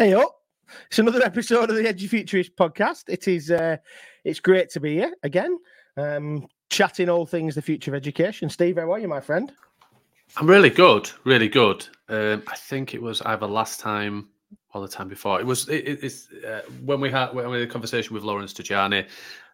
Hey up. It's another episode of the Edufuturists podcast. It is uh it's great to be here again. Um chatting all things the future of education. Steve, how are you, my friend? I'm really good, really good. Um, I think it was either last time or the time before. It was it, it's uh, when we had when we had a conversation with Lawrence Tajani.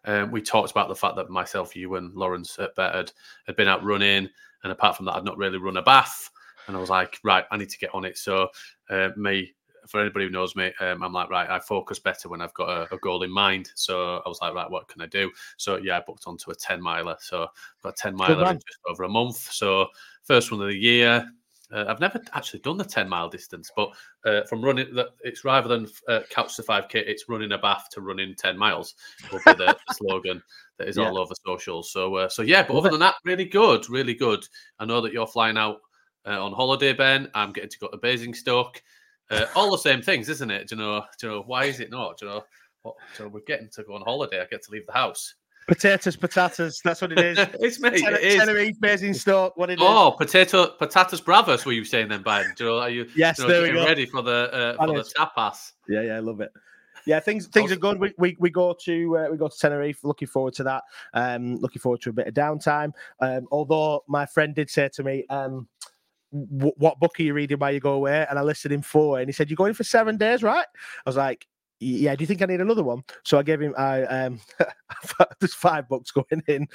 Um, we talked about the fact that myself, you, and Lawrence at BETT had, had been out running, and apart from that, I'd not really run a bath. And I was like, right, I need to get on it. So uh, me for anybody who knows me, um, I'm like, right, I focus better when I've got a, a, goal in mind. So I was like, right, what can I do? So yeah, I booked onto a 10 miler. So I've got a 10 miler in just over a month. So first one of the year. Uh, I've never actually done the 10 mile distance, but uh, from running, it's rather than uh, couch to 5K, it's running a bath to running 10 miles will be the, the slogan that is yeah. all over socials. So, uh, so yeah, but other than that, really good, really good. I know that you're flying out uh, on holiday, Ben. I'm getting to go to Basingstoke. Uh, all the same things, isn't it? Do you know? Do you know why is it not? Do you know? What, do you know, we're getting to go on holiday. I get to leave the house. Potatoes, potatoes. That's what it is. it's me. Ten- it is. Tenerife, Basingstoke. What it oh, is. potato, potatoes, bravos. Were you saying then, Ben? Do you know? Are you? Yes, you know, there we go. Ready for the uh, for the tapas? Yeah, yeah, I love it. Yeah, things things are good. We we, we go to uh, we go to Tenerife. Looking forward to that. Um, looking forward to a bit of downtime. Um, although my friend did say to me, um, what book are you reading while you go away? And I listed him four, and he said, "You're going for seven days, right?" I was like, "Yeah." Do you think I need another one? So I gave him. I um, there's five books going in.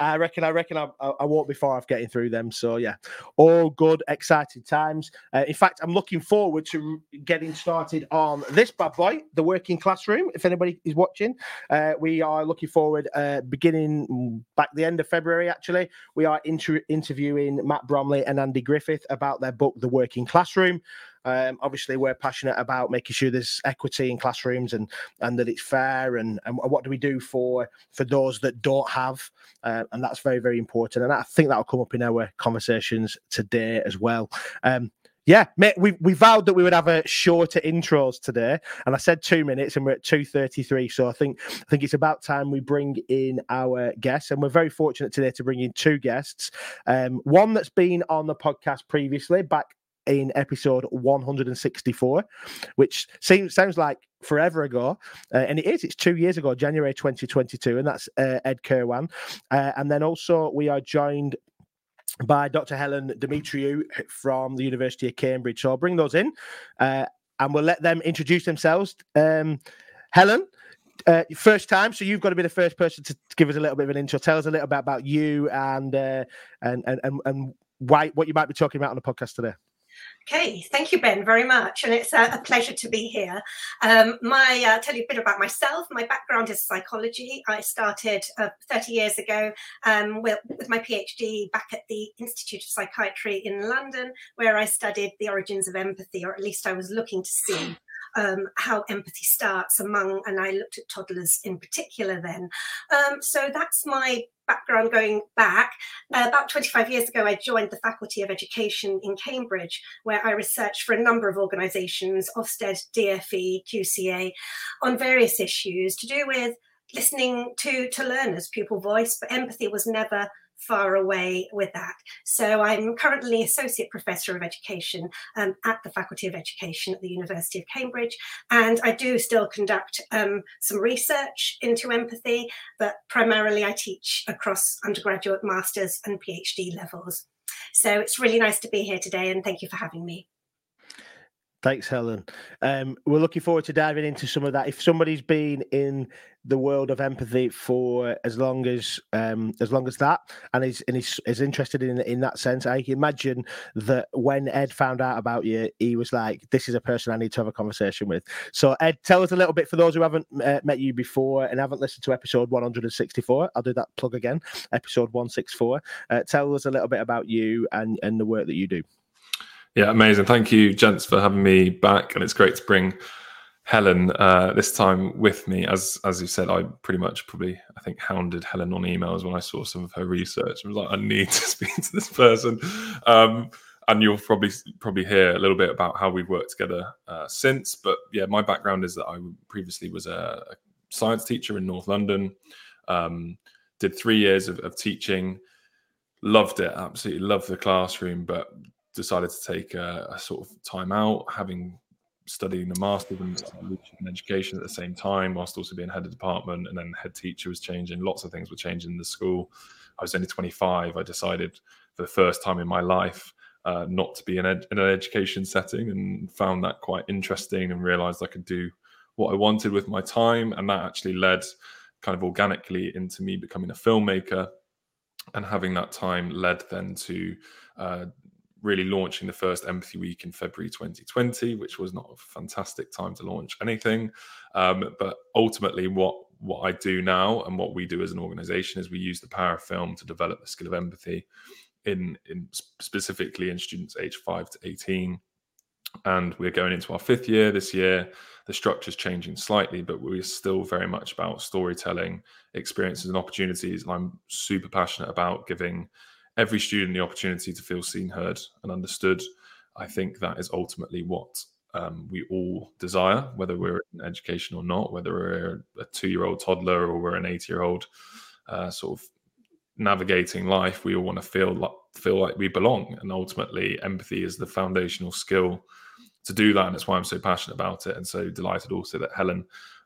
I reckon, I reckon I, I, won't be far off getting through them. So yeah, all good, exciting times. Uh, in fact, I'm looking forward to getting started on this bad boy, the working classroom. If anybody is watching, uh, we are looking forward. Uh, beginning back the end of February, actually, we are inter- interviewing Matt Bromley and Andy Griffith about their book, The Working Classroom. Um, obviously, we're passionate about making sure there's equity in classrooms and and that it's fair. And, and what do we do for for those that don't have? Uh, and that's very very important. And I think that'll come up in our conversations today as well. Um, yeah, mate, we, we vowed that we would have a shorter intros today, and I said two minutes, and we're at two thirty three. So I think I think it's about time we bring in our guests, and we're very fortunate today to bring in two guests. Um, one that's been on the podcast previously, back in episode 164, which seems sounds like forever ago, uh, and it is. It's two years ago, January 2022, and that's uh, Ed Kirwan. Uh, and then also we are joined by Dr. Helen Demetriou from the University of Cambridge. So I'll bring those in, uh, and we'll let them introduce themselves. Um, Helen. Uh, first time, so you've got to be the first person to, give us a little bit of an intro. Tell us a little bit about you and uh, and and and, and why what you might be talking about on the podcast today. Okay, thank you, Ben, very much. And it's a, a pleasure to be here. Um, my, uh, tell you a bit about myself. My background is psychology. I started uh, 30 years ago um, with, with, my PhD back at the Institute of Psychiatry in London, where I studied the origins of empathy, or at least I was looking to see um, how empathy starts among, and I looked at toddlers in particular then. Um, so that's my background going back. Uh, about 25 years ago, I joined the Faculty of Education in Cambridge, where I researched for a number of organisations, Ofsted, DFE, QCA, on various issues to do with listening to to learners, pupil voice, but empathy was never far away with that. So I'm currently Associate Professor of Education um, at the Faculty of Education at the University of Cambridge. And I do still conduct um, some research into empathy, but primarily I teach across undergraduate, master's, and PhD levels. So it's really nice to be here today, and thank you for having me. Thanks, Helen. Um, we're looking forward to diving into some of that. If somebody's been in the world of empathy for as long as um, as long as that, and is and is, is interested in in that sense, I imagine that when Ed found out about you, he was like, "This is a person I need to have a conversation with." So, Ed, tell us a little bit for those who haven't uh, met you before and haven't listened to episode 164. I'll do that plug again, episode 164. Uh, tell us a little bit about you and and the work that you do. Yeah, amazing. Thank you, gents, for having me back, and it's great to bring Helen uh, this time with me. As as you said, I pretty much probably I think hounded Helen on emails when I saw some of her research. I was like, I need to speak to this person. Um, and you'll probably probably hear a little bit about how we've worked together uh, since. But yeah, my background is that I previously was a, a science teacher in North London. Um, did three years of, of teaching loved it absolutely loved the classroom but decided to take a, a, sort of time out, having studying the master's in education at the same time, whilst also being head of department, and then head teacher was changing. Lots of things were changing in the school. I was only 25. I decided for the first time in my life uh, not to be in, ed- in, an education setting, and found that quite interesting, and realised I could do what I wanted with my time, and that actually led kind of organically into me becoming a filmmaker and having that time led then to uh, really launching the first empathy week in february 2020 which was not a fantastic time to launch anything. Um, but ultimately what what i do now and what we do as an organization is we use the power of film to develop the skill of empathy in in specifically in students aged 5 to 18 and we're going into our fifth year this year. The structure is changing slightly but we're still very much about storytelling experiences and opportunities. And i'm super passionate about giving every student the opportunity to feel seen heard and understood i think that is ultimately what um, we all desire whether we're in education or not whether we're a two-year-old toddler or we're an eight-year-old uh, sort of navigating life we all want to feel like feel like we belong and ultimately empathy is the foundational skill to do that, and that's why I'm so passionate about it, and so delighted also that Helen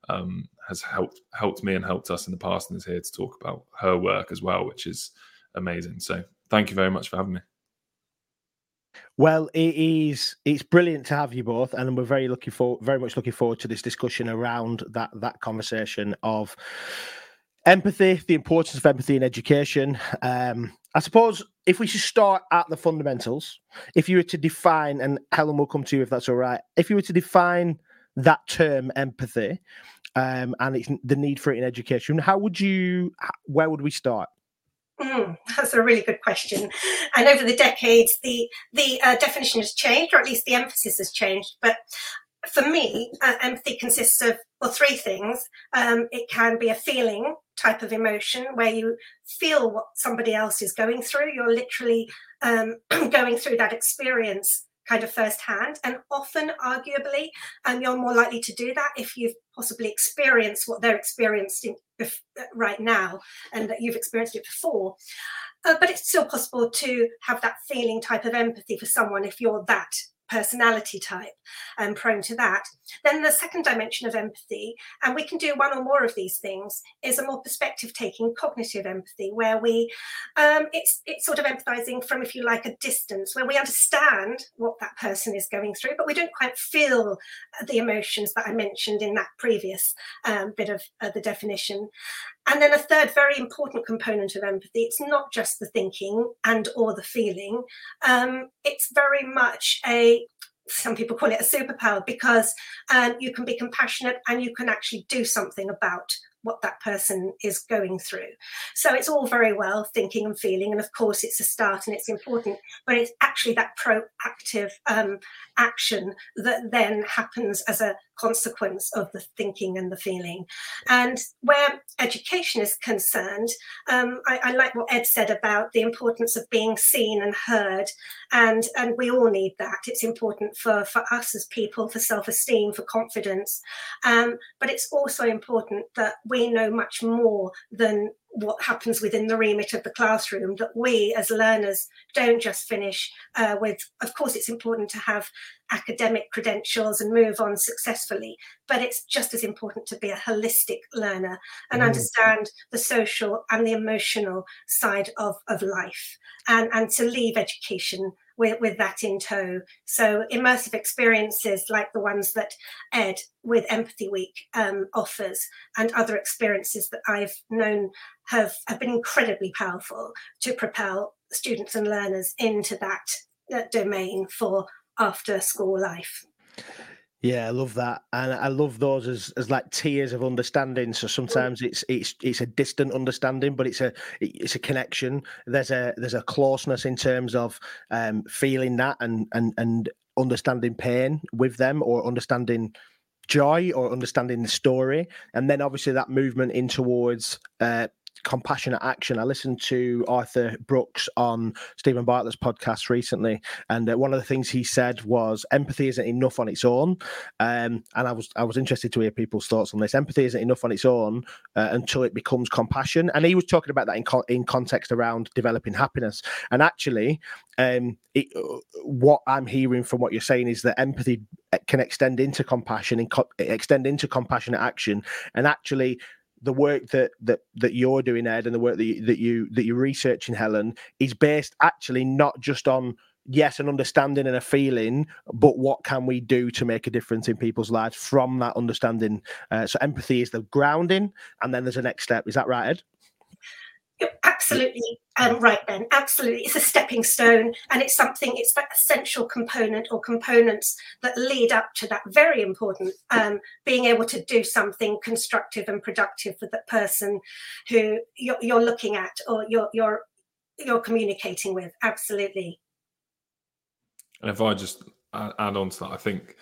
um, has helped helped me and helped us in the past, and is here to talk about her work as well, which is amazing. So thank you very much for having me. Well, it is it's brilliant to have you both, and we're very looking for very much looking forward to this discussion around that that conversation of empathy, the importance of empathy in education. Um, I suppose if we should start at the fundamentals, if you were to define, and Helen will come to you if that's all right, if you were to define that term empathy um, and it's the need for it in education, how would you, where would we start? Mm, that's a really good question. And over the decades, the the uh, definition has changed, or at least the emphasis has changed. But for me, uh, empathy consists of well three things. Um, it can be a feeling type of emotion where you feel what somebody else is going through. You're literally um, going through that experience kind of firsthand, and often, arguably, um, you're more likely to do that if you've possibly experienced what they're experiencing right now, and that you've experienced it before. Uh, but it's still possible to have that feeling type of empathy for someone if you're that personality type and prone to that. Then the second dimension of empathy, and we can do one or more of these things, is a more perspective taking cognitive empathy, where we um, it's it's sort of empathizing from, if you like, a distance, where we understand what that person is going through, but we don't quite feel the emotions that I mentioned in that previous um, bit of uh, the definition. And then a third very important component of empathy, it's not just the thinking and or the feeling. Um, it's very much a some people call it a superpower because um, you can be compassionate and you can actually do something about what that person is going through. So it's all very well thinking and feeling, and of course it's a start and it's important, but it's actually that proactive um, action that then happens as a consequence of the thinking and the feeling. And where education is concerned, um, I, I, like what Ed said about the importance of being seen and heard, and and we all need that. It's important for for us as people, for self esteem, for confidence, um, but it's also important that we know much more than what happens within the remit of the classroom that we as learners don't just finish uh, with of course it's important to have academic credentials and move on successfully but it's just as important to be a holistic learner and mm. understand the social and the emotional side of, of life and, and to leave education with, with that in tow. So immersive experiences like the ones that Ed with Empathy Week um, offers and other experiences that I've known have, have been incredibly powerful to propel students and learners into that, that domain for after school life. Yeah, I love that, and I love those as, as like tiers of understanding. So sometimes it's it's it's a distant understanding, but it's a it's a connection. There's a there's a closeness in terms of um, feeling that and and and understanding pain with them, or understanding joy, or understanding the story, and then obviously that movement in towards uh, compassionate action. I listened to Arthur Brooks on Steven Bartlett's podcast recently, and uh, one of the things he said was empathy isn't enough on its own. Um, and I was I was interested to hear people's thoughts on this. Empathy isn't enough on its own uh, until it becomes compassion. And he was talking about that in co- in context around developing happiness. And actually, um, it, uh, what I'm hearing from what you're saying is that empathy can extend into compassion and co- extend into compassionate action and actually the work that that that you're doing ed and the work that you, that you that you're researching helen is based actually not just on yes an understanding and a feeling but what can we do to make a difference in people's lives from that understanding? Uh, so empathy is the grounding and then there's a next step. Is that right ed absolutely um, right, Ben. Absolutely. It's a stepping stone and it's something, it's that essential component or components that lead up to that very important um, being able to do something constructive and productive for the person who you're, you're looking at or you're, you're, you're communicating with. Absolutely. And if I just add on to that, I think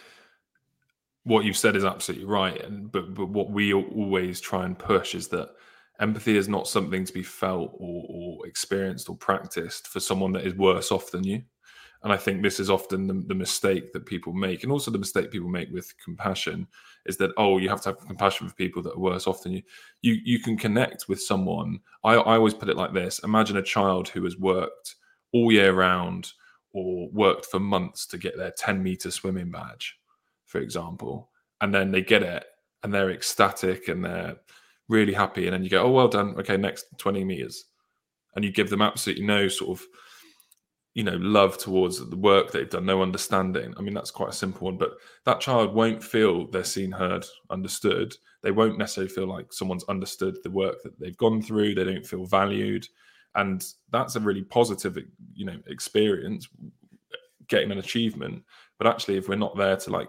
what you've said is absolutely right. And but but what we always try and push is that empathy is not something to be felt or, or, experienced or practiced for someone that is worse off than you. And I think this is often the, the, mistake that people make, and also the mistake people make with compassion is that oh, you have to have compassion for people that are worse off than you. You you can connect with someone. I, I always put it like this: Imagine a child who has worked all year round or worked for months to get their 10 meter swimming badge, for example, and then they get it and they're ecstatic and they're really happy, and then you go, "Oh, well done. Okay, next twenty meters," and you give them absolutely no sort of you know love towards the work they've done no understanding. I mean that's quite a simple one but that child won't feel they're seen heard understood. They won't necessarily feel like someone's understood the work that they've gone through. They don't feel valued. And that's a really positive you know experience getting an achievement. But actually if we're not there to like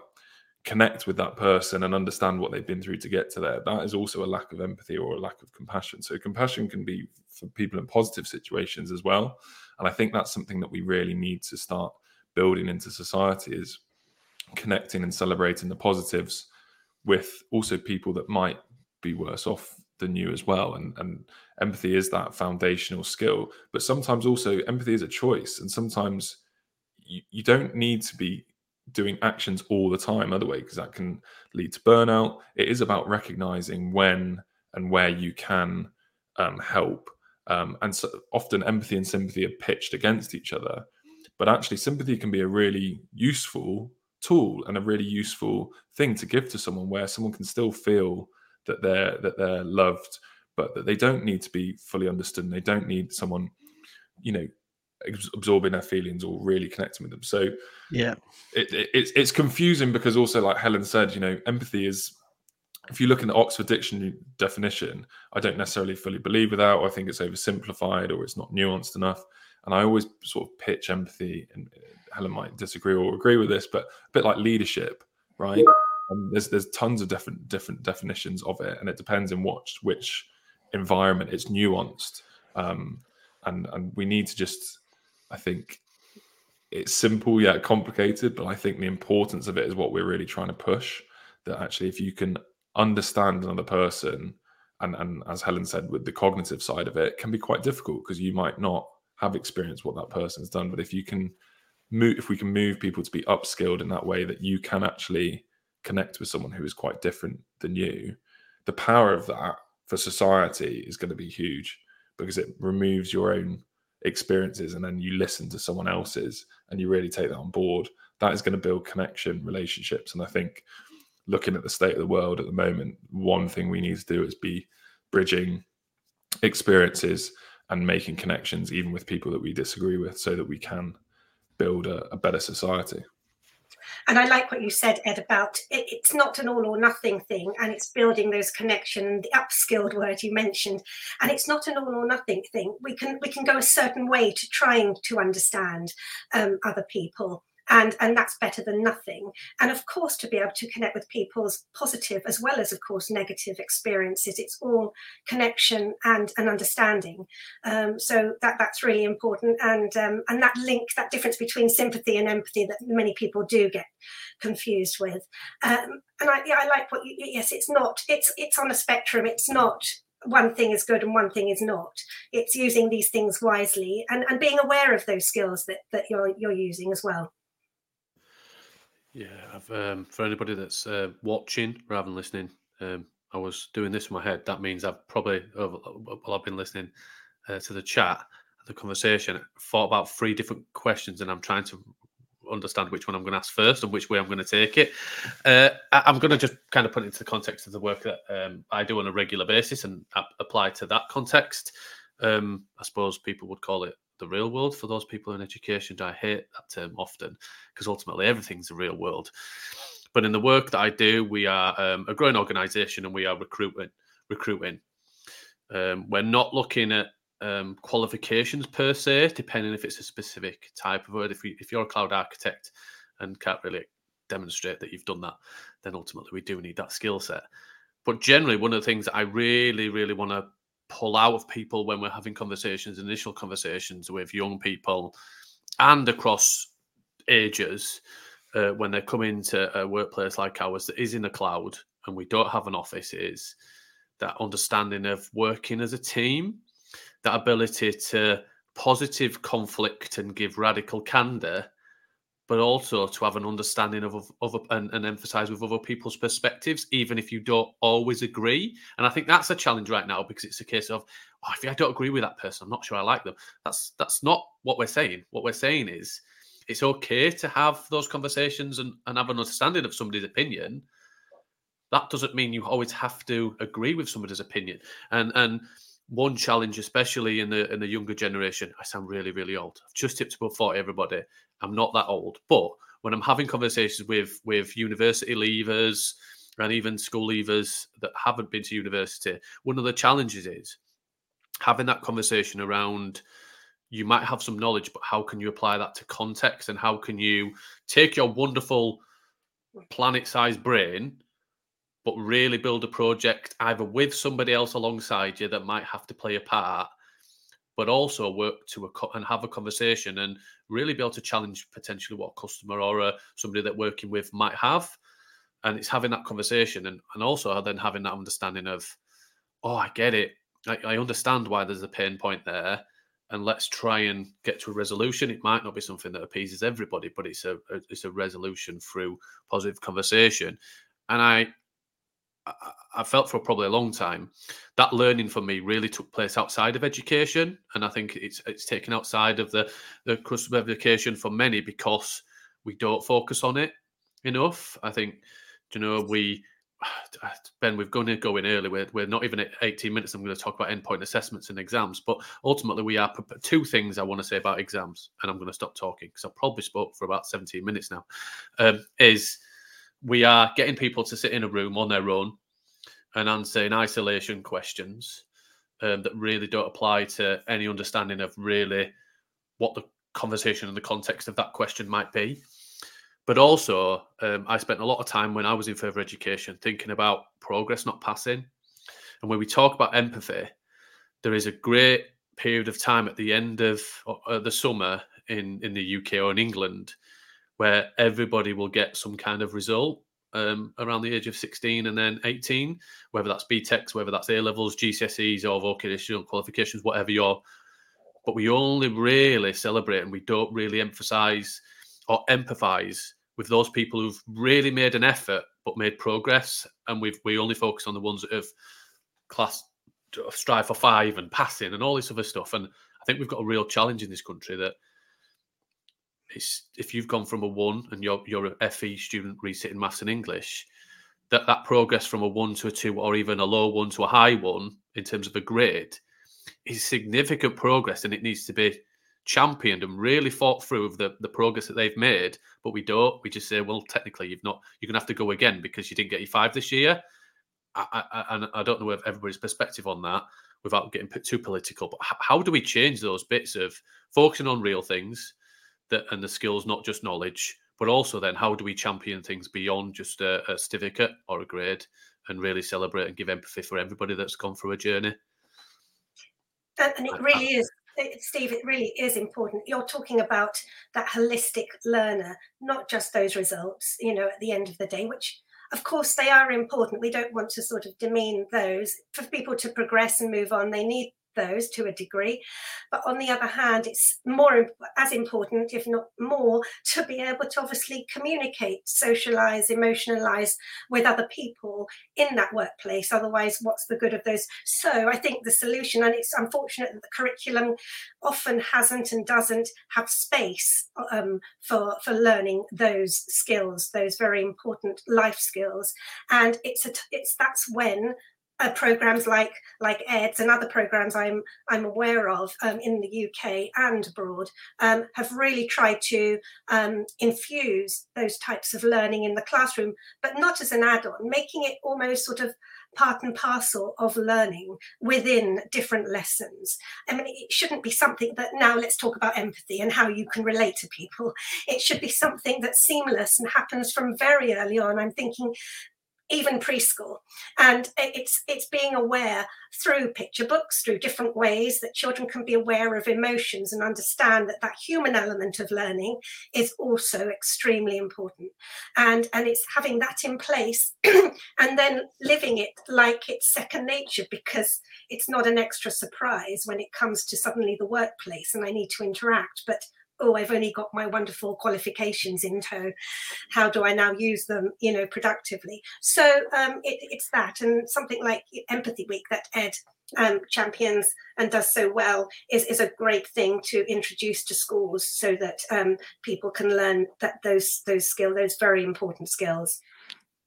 connect with that person and understand what they've been through to get to there that is also a lack of empathy or a lack of compassion. So compassion can be for people in positive situations as well. And i think that's something that we really need to start building into society is connecting and celebrating the positives with also people that might be worse off than you as well. And and empathy is that foundational skill but sometimes also empathy is a choice. And sometimes you, you don't need to be doing actions all the time other way because that can lead to burnout. It is about recognizing when and where you can um, help. Um, and so often empathy and sympathy are pitched against each other but actually sympathy can be a really useful tool and a really useful thing to give to someone where someone can still feel that they're that they're loved but that they don't need to be fully understood and they don't need someone you know absorbing their feelings or really connecting with them. So yeah, it, it, it's it's confusing because also like Helen said, you know, empathy is if you look in the Oxford Dictionary definition, I don't necessarily fully believe with that, or I think it's oversimplified or it's not nuanced enough. And I always sort of pitch empathy, and Helen might disagree or agree with this, but a bit like leadership, right? And there's there's tons of different different definitions of it, and it depends in what which environment it's nuanced. Um, and and we need to just I think it's simple yet complicated, but I think the importance of it is what we're really trying to push. That actually, if you can understand another person, and and as Helen said, with the cognitive side of it, can be quite difficult because you might not have experienced what that person's done. But if you can move, if we can move people to be upskilled in that way, that you can actually connect with someone who is quite different than you, the power of that for society is going to be huge because it removes your own experiences and then you listen to someone else's and you really take that on board that is going to build connection relationships and i think looking at the state of the world at the moment one thing we need to do is be bridging experiences and making connections even with people that we disagree with so that we can build a, a better society and I like what you said, Ed, about it, it's not an all or nothing thing, and it's building those connections, the upskilled word you mentioned, and it's not an all or nothing thing. We can we can go a certain way to trying to understand um, other people and and that's better than nothing. And of course to be able to connect with people's positive as well as of course negative experiences it's all connection and an understanding. Um, so that that's really important. And um, and that link that difference between sympathy and empathy that many people do get confused with. Um, and I, yeah, I like what you yes it's not it's it's on a spectrum. It's not one thing is good and one thing is not. It's using these things wisely and, and being aware of those skills that, that you're you're using as well. Yeah, um, for anybody that's uh, watching rather than listening, um, I was doing this in my head. That means I've probably, while I've been listening uh, to the chat, the conversation, thought about three different questions, and I'm trying to understand which one I'm going to ask first and which way I'm going to take it. Uh, I, am going to just kind of put it into the context of the work that um, I do on a regular basis and apply to that context. Um, I suppose people would call it the real world for those people in education. I hate that term often because ultimately everything's the real world. But in the work that I do, we are um, a growing organisation and we are recruiting. Recruiting. Um, we're not looking at um, qualifications per se, depending if it's a specific type of word. If, we, if you're a cloud architect and can't really demonstrate that you've done that, then ultimately we do need that skill set. But generally, one of the things that I really, really want to pull out of people when we're having conversations, initial conversations with young people and across ages, uh, when they come into a workplace like ours that is in the cloud and we don't have an office, is that understanding of working as a team that ability to positive conflict and give radical candor, but also to have an understanding of other and, and emphasize with other people's perspectives, even if you don't always agree. And I think that's a challenge right now because it's a case of, oh, if I don't agree with that person, I'm not sure I like them. That's that's not what we're saying. What we're saying is it's okay to have those conversations and, and have an understanding of somebody's opinion. That doesn't mean you always have to agree with somebody's opinion. And and one challenge, especially in the in the younger generation. I sound really, really old. I've just tipped above 40, everybody. I'm not that old. But when I'm having conversations with with university leavers and even school leavers that haven't been to university, one of the challenges is having that conversation around you might have some knowledge, but how can you apply that to context and how can you take your wonderful planet-sized brain but really build a project either with somebody else alongside you that might have to play a part, but also work to a co- and have a conversation and really be able to challenge potentially what a customer or a, somebody that working with might have. And it's having that conversation and, and also then having that understanding of, oh, I get it. I, I understand why there's a pain point there. And let's try and get to a resolution. It might not be something that appeases everybody, but it's a, a it's a resolution through positive conversation. And I I felt for probably a long time that learning for me really took place outside of education, and I think it's it's taken outside of the the customer education for many because we don't focus on it enough. I think you know we Ben, we're going to go in early. We're, we're not even at 18 minutes. I'm going to talk about endpoint assessments and exams. But ultimately, we are two things I want to say about exams, and I'm going to stop talking because I probably spoke for about 17 minutes now. Um, is we are getting people to sit in a room on their own and answering isolation questions um, that really don't apply to any understanding of really what the conversation and the context of that question might be. But also, um, I spent a lot of time when I was in further education thinking about progress, not passing. And when we talk about empathy, there is a great period of time at the end of uh, the summer in, in the UK or in England where everybody will get some kind of result um, around the age of 16 and then 18, whether that's BTECs, whether that's A levels, GCSEs, or vocational qualifications, whatever you're. But we only really celebrate and we don't really emphasize or empathize with those people who've really made an effort but made progress. And we we only focus on the ones that have class strive for five and passing and all this other stuff. And I think we've got a real challenge in this country that it's if you've gone from a one and you're you're a FE student resitting maths and English, that that progress from a one to a two or even a low one to a high one in terms of a grade is significant progress and it needs to be championed and really fought through of the, the progress that they've made. But we don't. We just say, well, technically, you've not. You're gonna have to go again because you didn't get your five this year. I, I, and I don't know if everybody's perspective on that without getting too political. But how do we change those bits of focusing on real things? That and the skills, not just knowledge, but also then how do we champion things beyond just a, a certificate or a grade and really celebrate and give empathy for everybody that's gone through a journey. And it really is Steve, it really is important. You're talking about that holistic learner, not just those results, you know, at the end of the day, which of course they are important. We don't want to sort of demean those. For people to progress and move on, they need those to a degree. But on the other hand, it's more as important, if not more, to be able to obviously communicate, socialize, emotionalize with other people in that workplace. Otherwise, what's the good of those? So I think the solution, and it's unfortunate that the curriculum often hasn't and doesn't have space um, for, for learning those skills, those very important life skills. And it's a, it's that's when uh, programs like like Ed's and other programs I'm I'm aware of um, in the UK and abroad um, have really tried to um, infuse those types of learning in the classroom, but not as an add-on, making it almost sort of part and parcel of learning within different lessons. I mean, it shouldn't be something that now let's talk about empathy and how you can relate to people. It should be something that's seamless and happens from very early on. I'm thinking even preschool. And it's it's being aware through picture books through different ways that children can be aware of emotions and understand that that human element of learning is also extremely important. And and it's having that in place and then living it like it's second nature because it's not an extra surprise when it comes to suddenly the workplace and i need to interact. But oh i've only got my wonderful qualifications in tow how do i now use them you know productively. So um, it, it's that and something like empathy week that ed um, champions and does so well is, is a great thing to introduce to schools so that um, people can learn that those those skill those very important skills.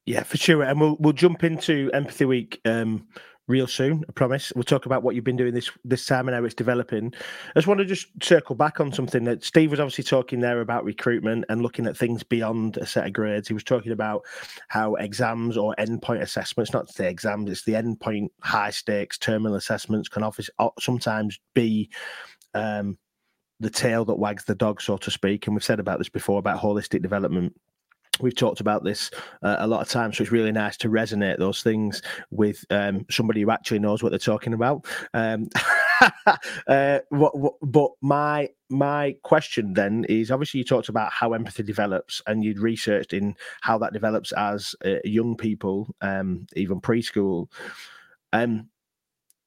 Yeah for sure and we'll we'll jump into empathy week um, real soon. I promise. We'll talk about what you've been doing this this time and how it's developing. I just want to just circle back on something that Steve was obviously talking there about recruitment and looking at things beyond a set of grades. He was talking about how exams or endpoint assessments, not the exams, it's the endpoint high stakes terminal assessments can office, sometimes be um, the tail that wags the dog, so to speak. And we've said about this before about holistic development we've talked about this uh, a lot of times so it's really nice to resonate those things with um, somebody who actually knows what they're talking about. Um, uh, what, what, but my my question then is obviously you talked about how empathy develops and you'd researched in how that develops as uh, young people um, even preschool. Um,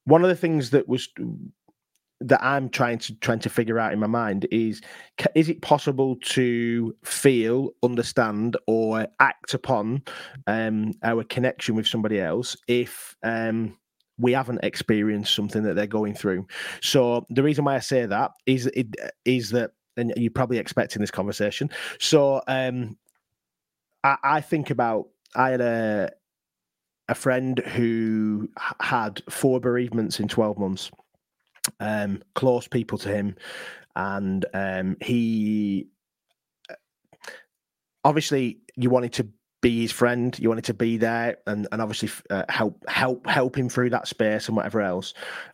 one of the things that was that I'm trying to trying to figure out in my mind is is it possible to feel, understand, or act upon um, our connection with somebody else if um, we haven't experienced something that they're going through? So the reason why I say that is it is that, and you're probably expecting this conversation. So um, I, I think about I had a a friend who had four bereavements in 12 months um, close people to him, and um, he uh, obviously you wanted to be his friend, you wanted to be there, and and obviously uh, help help help him through that space and whatever else.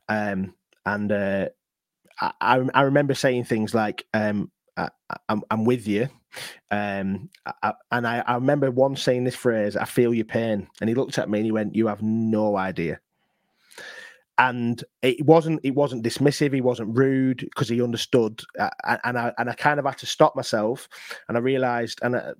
Um, and uh, I I remember saying things like, um, I, am I'm with you. Um, I, and I, I remember once saying this phrase, I feel your pain. And he looked at me and he went, You have no idea and it wasn't it wasn't dismissive he wasn't rude because he understood uh, and i and i kind of had to stop myself and i realized and uh,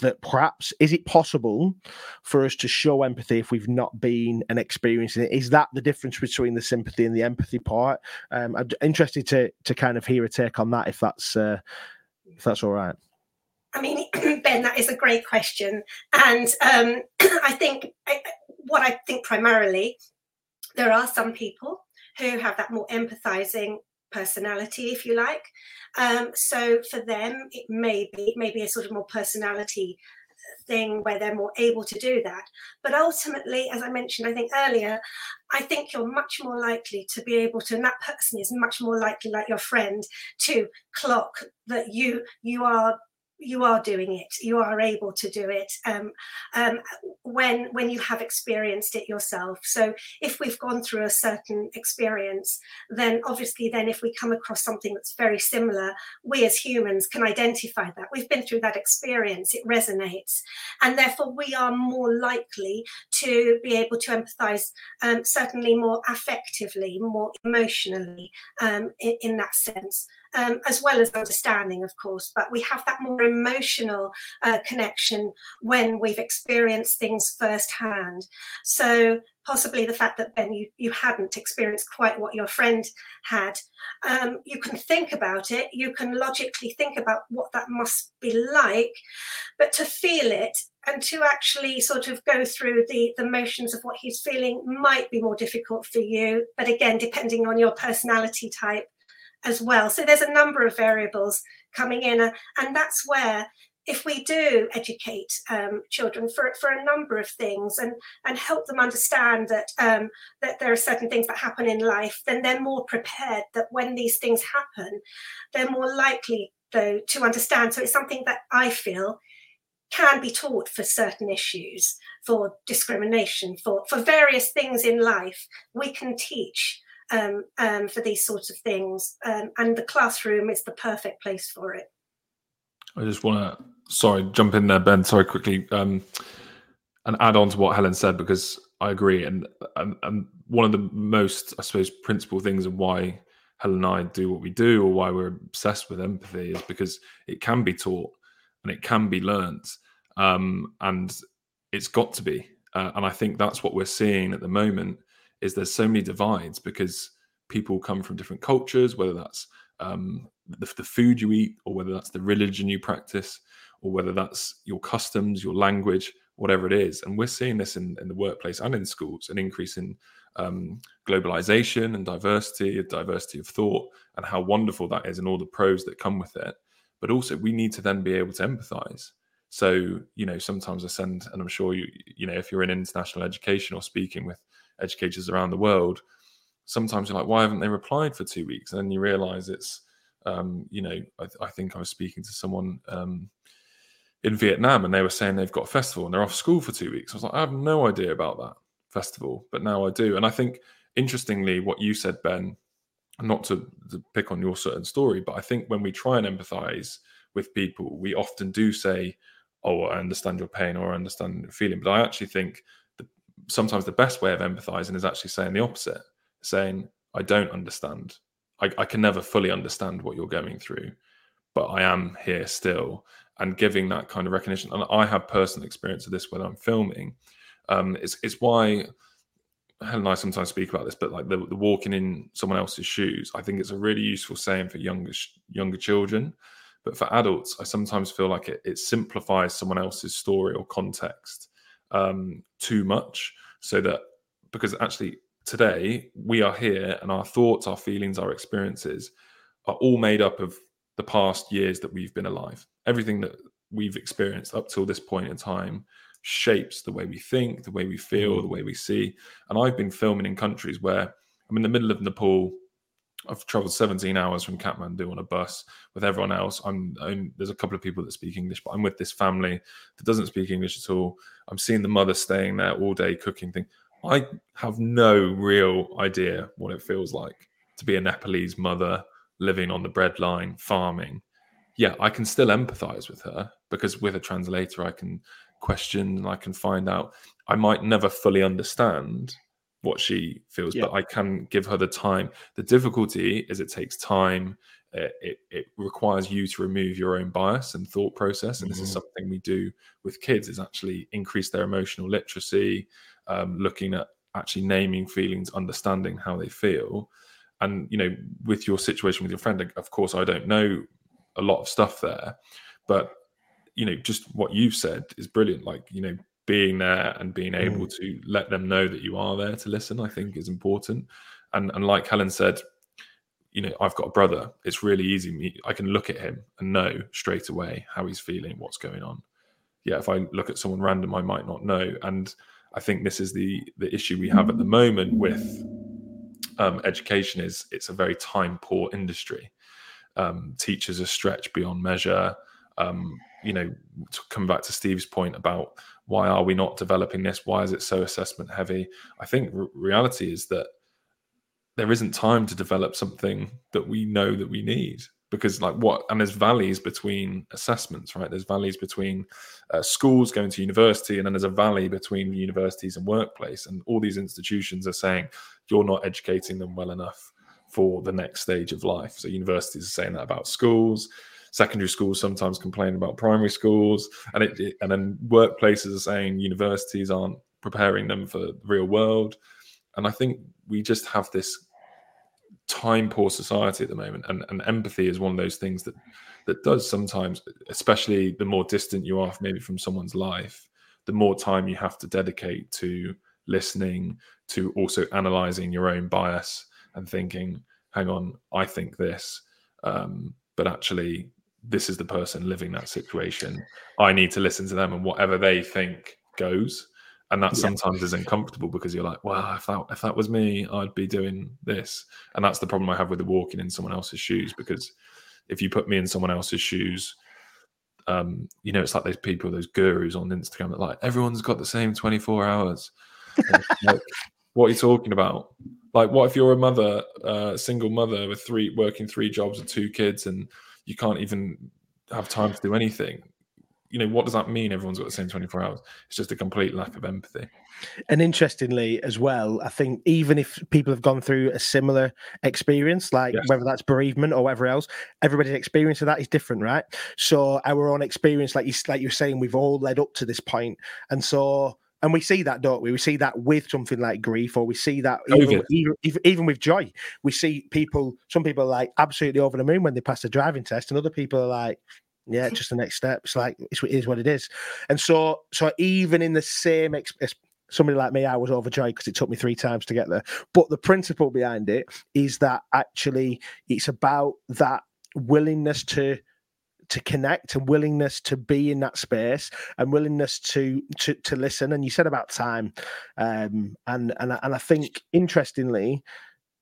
that perhaps is it possible for us to show empathy if we've not been and experiencing it? Is that the difference between the sympathy and the empathy part? Um, i'm interested to to kind of hear a take on that if that's uh, if that's all right. I mean ben that is a great question. And um, i think what i think primarily there are some people who have that more empathizing personality, if you like. Um, so for them, it may be maybe a sort of more personality thing where they're more able to do that. But ultimately, as I mentioned, I think earlier, I think you're much more likely to be able to, and that person is much more likely, like your friend, to clock that you you are you are doing it. You are able to do it um, um, when when you have experienced it yourself. So if we've gone through a certain experience then obviously then if we come across something that's very similar we as humans can identify that. We've been through that experience. It resonates. And therefore we are more likely to be able to empathize um, certainly more affectively more emotionally um, in, in that sense um, as well as understanding, of course, but we have that more emotional uh, connection when we've experienced things firsthand. So possibly the fact that Ben, you, you hadn't experienced quite what your friend had. Um, you can think about it, you can logically think about what that must be like, but to feel it and to actually sort of go through the, the motions of what he's feeling might be more difficult for you. But again, depending on your personality type as well. So there's a number of variables coming in, and that's where if we do educate um, children for, for a number of things and, and help them understand that um, that there are certain things that happen in life, then they're more prepared that when these things happen, they're more likely though to understand. So it's something that I feel can be taught for certain issues, for discrimination, for, for various things in life. We can teach um, um, for these sorts of things, um, and the classroom is the perfect place for it. I just want to sorry, jump in there, Ben. Sorry, quickly, um, and add on to what Helen said because I agree. And, and and one of the most, I suppose, principal things of why Helen and I do what we do, or why we're obsessed with empathy, is because it can be taught and it can be learnt, um, and it's got to be. Uh, and I think that's what we're seeing at the moment. Is there's so many divides because people come from different cultures, whether that's um, the, the, food you eat or whether that's the religion you practice or whether that's your customs, your language, whatever it is. And we're seeing this in, in the workplace and in schools, an increase in um, globalization and diversity, diversity of thought, and how wonderful that is and all the pros that come with it. But also, we need to then be able to empathize. So, you know, sometimes I send, and I'm sure you, you know, if you're in international education or speaking with educators around the world, sometimes you're like, why haven't they replied for two weeks? And then you realize it's, um, you know, I, I, think I was speaking to someone um, in Vietnam, and they were saying they've got a festival and they're off school for two weeks. I was like, I have no idea about that festival, but now I do. And I think, interestingly, what you said, Ben, not to, to pick on your certain story, but I think when we try and empathize with people, we often do say, "Oh, I understand your pain," or "I understand your feeling." But I actually think sometimes the best way of empathizing is actually saying the opposite, saying, "I don't understand. I, I can never fully understand what you're going through, but I am here still." and giving that kind of recognition. And I have personal experience of this when I'm filming. Um, it's it's why Helen and I sometimes speak about this, but like the, the, walking in someone else's shoes, I think it's a really useful saying for younger younger children. But for adults, I sometimes feel like it, it simplifies someone else's story or context um, too much, so that because actually today we are here and our thoughts, our feelings, our experiences are all made up of the past years that we've been alive. Everything that we've experienced up till this point in time shapes the way we think, the way we feel, the mm. way we see. And I've been filming in countries where I'm in the middle of Nepal. I've traveled 17 hours from Kathmandu on a bus with everyone else. I'm, I'm, there's a couple of people that speak English, but I'm with this family that doesn't speak English at all. I'm seeing the mother staying there all day cooking thing. I have no real idea what it feels like to be a Nepalese mother living on the breadline, farming, yeah, I can still empathize with her because with a translator, I can question and I can find out. I might never fully understand what she feels, yeah. but I can give her the time. The difficulty is it takes time. It, it, it, requires you to remove your own bias and thought process, and mm-hmm. this is mm-hmm. something we do with kids: is actually increase their emotional literacy, um, looking at actually naming feelings, understanding how they feel, and you know with your situation with your friend of course i don't know a lot of stuff there but you know just what you've said is brilliant like you know being there and being able mm. to let them know that you are there to listen i think is important and and like helen said you know i've got a brother it's really easy me i can look at him and know straight away how he's feeling what's going on yeah if i look at someone random i might not know and i think this is the the issue we have at the moment with um, education is it's a very time poor industry. Um, teachers are stretched beyond measure. Um, you know, to come back to Steve's point about why are we not developing this? Why is it so assessment heavy? I think reality is that there isn't time to develop something that we know that we need because like what and there's valleys between assessments right there's valleys between uh, schools going to university and then there's a valley between universities and workplace and all these institutions are saying you're not educating them well enough for the next stage of life. So universities are saying that about schools. Secondary schools sometimes complain about primary schools, and it, it and then workplaces are saying universities aren't preparing them for the real world. And I think we just have this time poor society at the moment, and, and empathy is one of those things that that does sometimes, especially the more distant you are maybe from someone's life, the more time you have to dedicate to listening, to also analyzing your own bias and thinking, hang on, I think this, um, but actually this is the person living that situation. I need to listen to them and whatever they think goes. And that yeah. sometimes is uncomfortable because you're like, well, if that if that was me, I'd be doing this. And that's the problem I have with the walking in someone else's shoes because if you put me in someone else's shoes, um, you know, it's like those people, those gurus on Instagram that like everyone's got the same 24 hours. like, what are you talking about? Like, what if you're a mother, a uh, single mother with three working three jobs and two kids, and you can't even have time to do anything? You know, what does that mean? Everyone's got the same 24 hours. It's just a complete lack of empathy. And interestingly, as well, I think even if people have gone through a similar experience, like yes. whether that's bereavement or whatever else, everybody's experience of that is different, right? So our own experience, like you like you're saying, we've all led up to this point, and so and we see that, don't we? We see that with something like grief, or we see that oh, even, even, even, with joy. We see people, some people are like absolutely over the moon when they pass the driving test, and other people are like, yeah, just the next step. It's like it's, it is what it is. And so, so even in the same, somebody like me, I was overjoyed because it took me three times to get there. But the principle behind it is that actually it's about that willingness to to connect and willingness to be in that space and willingness to to to listen. And you said about time, um, and and and I think interestingly,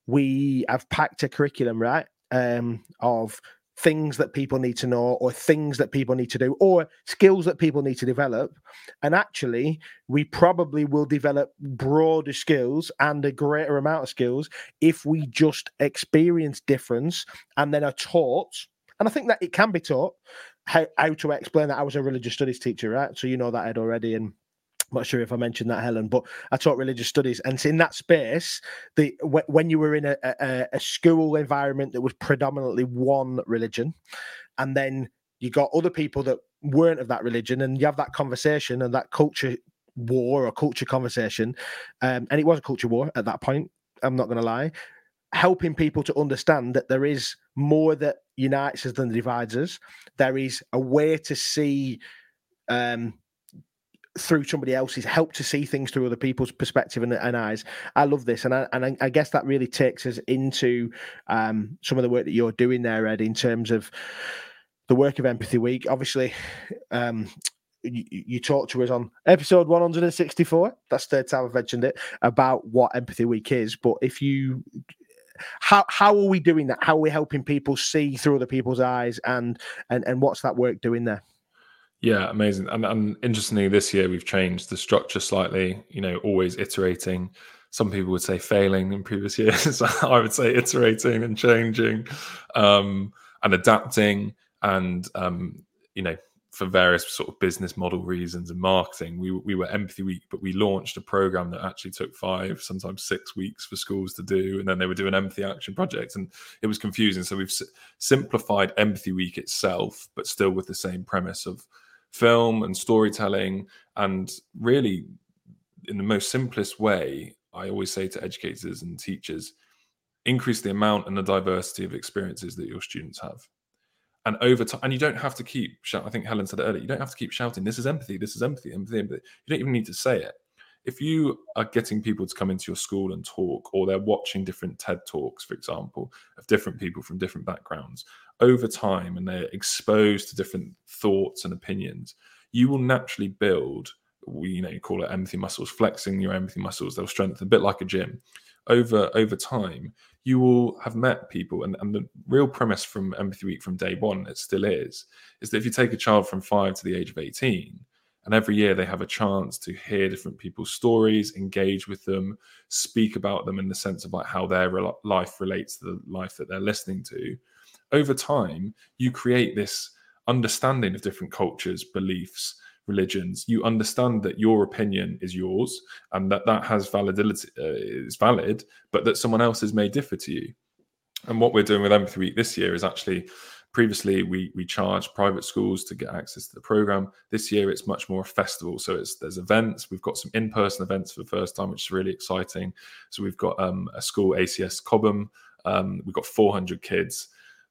we have packed a curriculum right um, of things that people need to know or things that people need to do or skills that people need to develop and actually we probably will develop broader skills and a greater amount of skills if we just experience difference and then are taught and I think that it can be taught how, how to explain that I was a religious studies teacher, right? So you know that Ed already, and I'm not sure if I mentioned that, Helen, but I taught religious studies, and in that space, the when you were in a, a, a school environment that was predominantly one religion, and then you got other people that weren't of that religion, and you have that conversation and that culture war or culture conversation, um, and it was a culture war at that point. I'm not going to lie helping people to understand that there is more that unites us than divides us. There is a way to see um, through somebody else's help to see things through other people's perspective and, and eyes. I love this, and I, and I, guess that really takes us into um, some of the work that you're doing there, Ed, in terms of the work of Empathy Week. Obviously, um, you, you talked to us on episode 164. That's the third time I've mentioned it about what Empathy Week is. But if you how how are we doing that? How are we helping people see through other people's eyes, and and and what's that work doing there? Yeah, amazing. And, and interestingly, this year we've changed the structure slightly. You know, always iterating. Some people would say failing in previous years. I would say iterating and changing, um, and adapting, and um, you know, for various sort of business model reasons and marketing. We we were Empathy Week, but we launched a program that actually took five, sometimes six weeks for schools to do, and then they were doing empathy action projects, and it was confusing. So we've s- simplified Empathy Week itself, but still with the same premise of film and storytelling, and really in the most simplest way. I always say to educators and teachers, increase the amount and the diversity of experiences that your students have and over time, and you don't have to keep shouting. I think Helen said it earlier. You don't have to keep shouting. This is empathy. This is empathy. Empathy. empathy. You don't even need to say it. If you are getting people to come into your school and talk, or they're watching different TED talks, for example, of different people from different backgrounds, over time, and they're exposed to different thoughts and opinions, you will naturally build. We, you know, you call it empathy muscles, flexing your empathy muscles. They'll strengthen a bit like a gym. Over over time, you will have met people. And, and the real premise from Empathy Week from day one, it still is, is that if you take a child from five to the age of 18, and every year they have a chance to hear different people's stories, engage with them, speak about them in the sense of like how their re- life relates to the life that they're listening to. Over time, you create this understanding of different cultures, beliefs, religions, you understand that your opinion is yours and that that has validity uh, is valid, but that someone else's may differ to you. And what we're doing with Empathy Week this year is actually Previously, we we charged private schools to get access to the program. This year, it's much more a festival. So it's there's events. We've got some in-person events for the first time, which is really exciting. So we've got um, a school, ACS Cobham. Um, we've got 400 kids.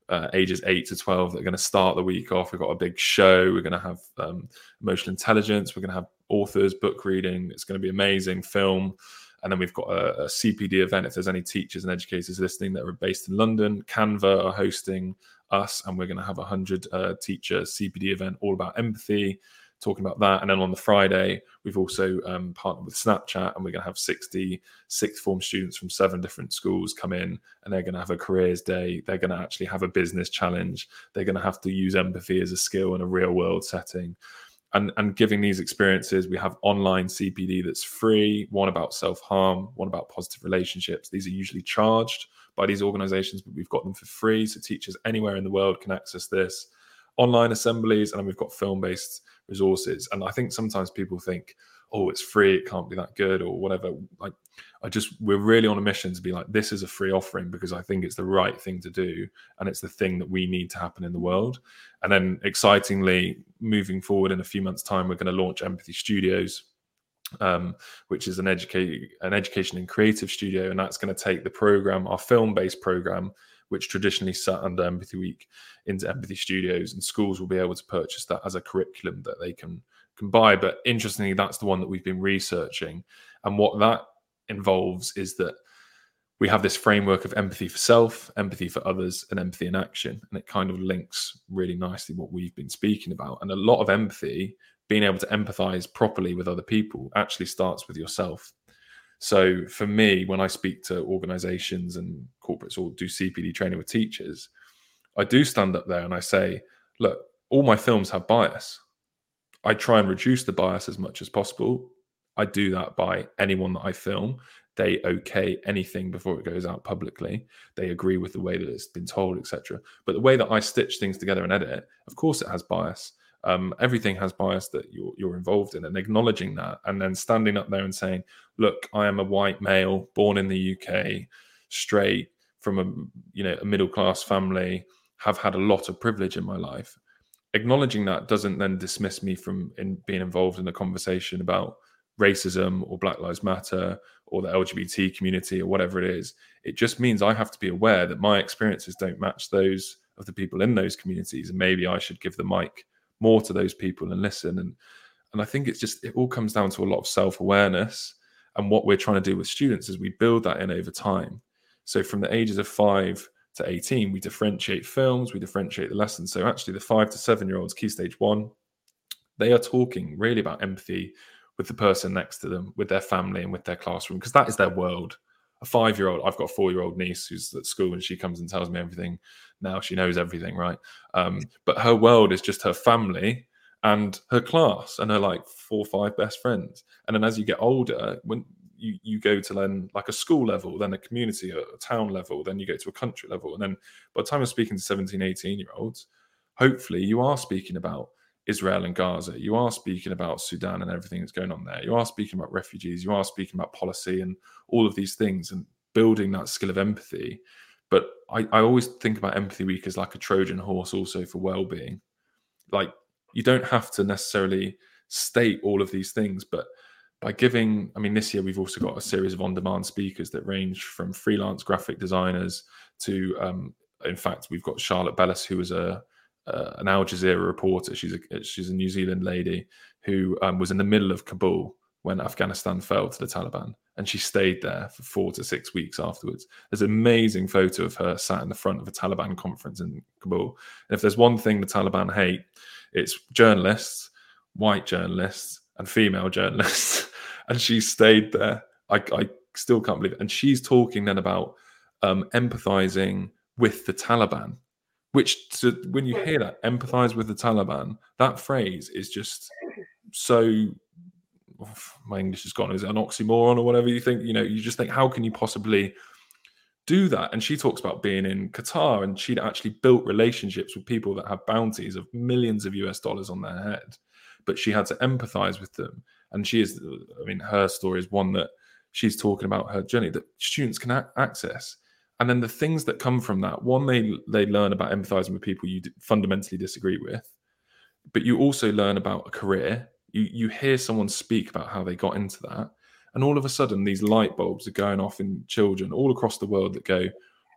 Uh, ages 8 to 12 that are going to start the week off. We've got a big show. We're going to have um, emotional intelligence. We're going to have authors, book reading. It's going to be amazing. Film. And then we've got a, a, CPD event. If there's any teachers and educators listening that are based in London, Canva are hosting us, and we're going to have a hundred uh, teacher CPD event all about empathy, talking about that. And then on the Friday, we've also um, partnered with Snapchat, and we're going to have 60 sixth form students from seven different schools come in, and they're going to have a careers day. They're going to actually have a business challenge. They're going to have to use empathy as a skill in a real world setting and and giving these experiences we have online cpd that's free one about self-harm one about positive relationships these are usually charged by these organizations but we've got them for free so teachers anywhere in the world can access this online assemblies and we've got film-based resources. And i think sometimes people think oh it's free it can't be that good or whatever. Like i just we're really on a mission to be like this is a free offering because i think it's the right thing to do and it's the thing that we need to happen in the world. And then excitingly moving forward in a few months time we're going to launch empathy studios um, which is an educate an education and creative studio and that's going to take the program our film based program which traditionally sat under empathy week into hmm. empathy studios and schools will be able to purchase that as a curriculum that they can can buy. But interestingly, that's the one that we've been researching. And what that involves is that we have this framework of empathy for self, empathy for others, and empathy in action. And it kind of links really nicely what we've been speaking about. And a lot of empathy, being able to empathize properly with other people, actually starts with yourself. So for me, when I speak to organizations and corporates or do CPD training with teachers, I do stand up there and I say, look, all my films have bias. I try and reduce the bias as much as possible. I do that by anyone that I film. They okay anything before it goes out publicly. They agree with the way that it's been told, etc. But the way that I stitch things together and edit it, of course, it has bias. Um, everything has bias that you're, you're involved in, and acknowledging that, and then standing up there and saying, "Look, I am a white male, born in the UK, straight from a you know a middle class family, have had a lot of privilege in my life, acknowledging that doesn't then dismiss me from in being involved in a conversation about racism or Black Lives Matter or the LGBT community or whatever it is. It just means I have to be aware that my experiences don't match those of the people in those communities, and maybe I should give the mic more to those people and listen. And and I think it's just it all comes down to a lot of self awareness. And what we're trying to do with students is we build that in over time. So from the ages of five to 18, we differentiate films, we differentiate the lessons. So actually, the five to seven year olds, key stage one, they are talking really about empathy with the person next to them, with their family, and with their classroom, because that is their world. A five year old, I've got a four year old niece who's at school and she comes and tells me everything. Now she knows everything, right? Um, but her world is just her family and her class and her like four or five best friends. And then as you get older, when you you go to then like a school level then a community a, town level then you go to a country level and then by the time i'm speaking to 17 18 year olds hopefully you are speaking about israel and gaza. You are speaking about sudan and everything that's going on there. You are speaking about refugees. You are speaking about policy and all of these things and building that skill of empathy. But I, I always think about empathy week as like a trojan horse also for well-being. Like you don't have to necessarily state all of these things but by giving, I mean, this year we've also got a series of on demand speakers that range from freelance graphic designers to, um, in fact, we've got Charlotte Bellis, who was a, uh, an Al Jazeera reporter. She's a she's a New Zealand lady who um, was in the middle of Kabul when Afghanistan fell to the Taliban, and she stayed there for four to six weeks afterwards. There's an amazing photo of her sat in the front of a Taliban conference in Kabul. And if there's one thing the Taliban hate, it's journalists, white journalists, and female journalists. and she stayed there. I, I still can't believe it. And she's talking then about um, empathizing with the Taliban, which to, when you hear that, empathize with the Taliban, that phrase is just so. Oh, my English is gone. Is it an oxymoron or whatever you think? You know, you just think, how can you possibly do that? And she talks about being in Qatar and she'd actually built relationships with people that have bounties of millions of US dollars on their head, but she had to empathize with them and she is i mean her story is one that she's talking about her journey that students can a- access and then the things that come from that one they they learn about empathizing with people you fundamentally disagree with but you also learn about a career. You you hear someone speak about how they got into that and all of a sudden these light bulbs are going off in children all across the world that go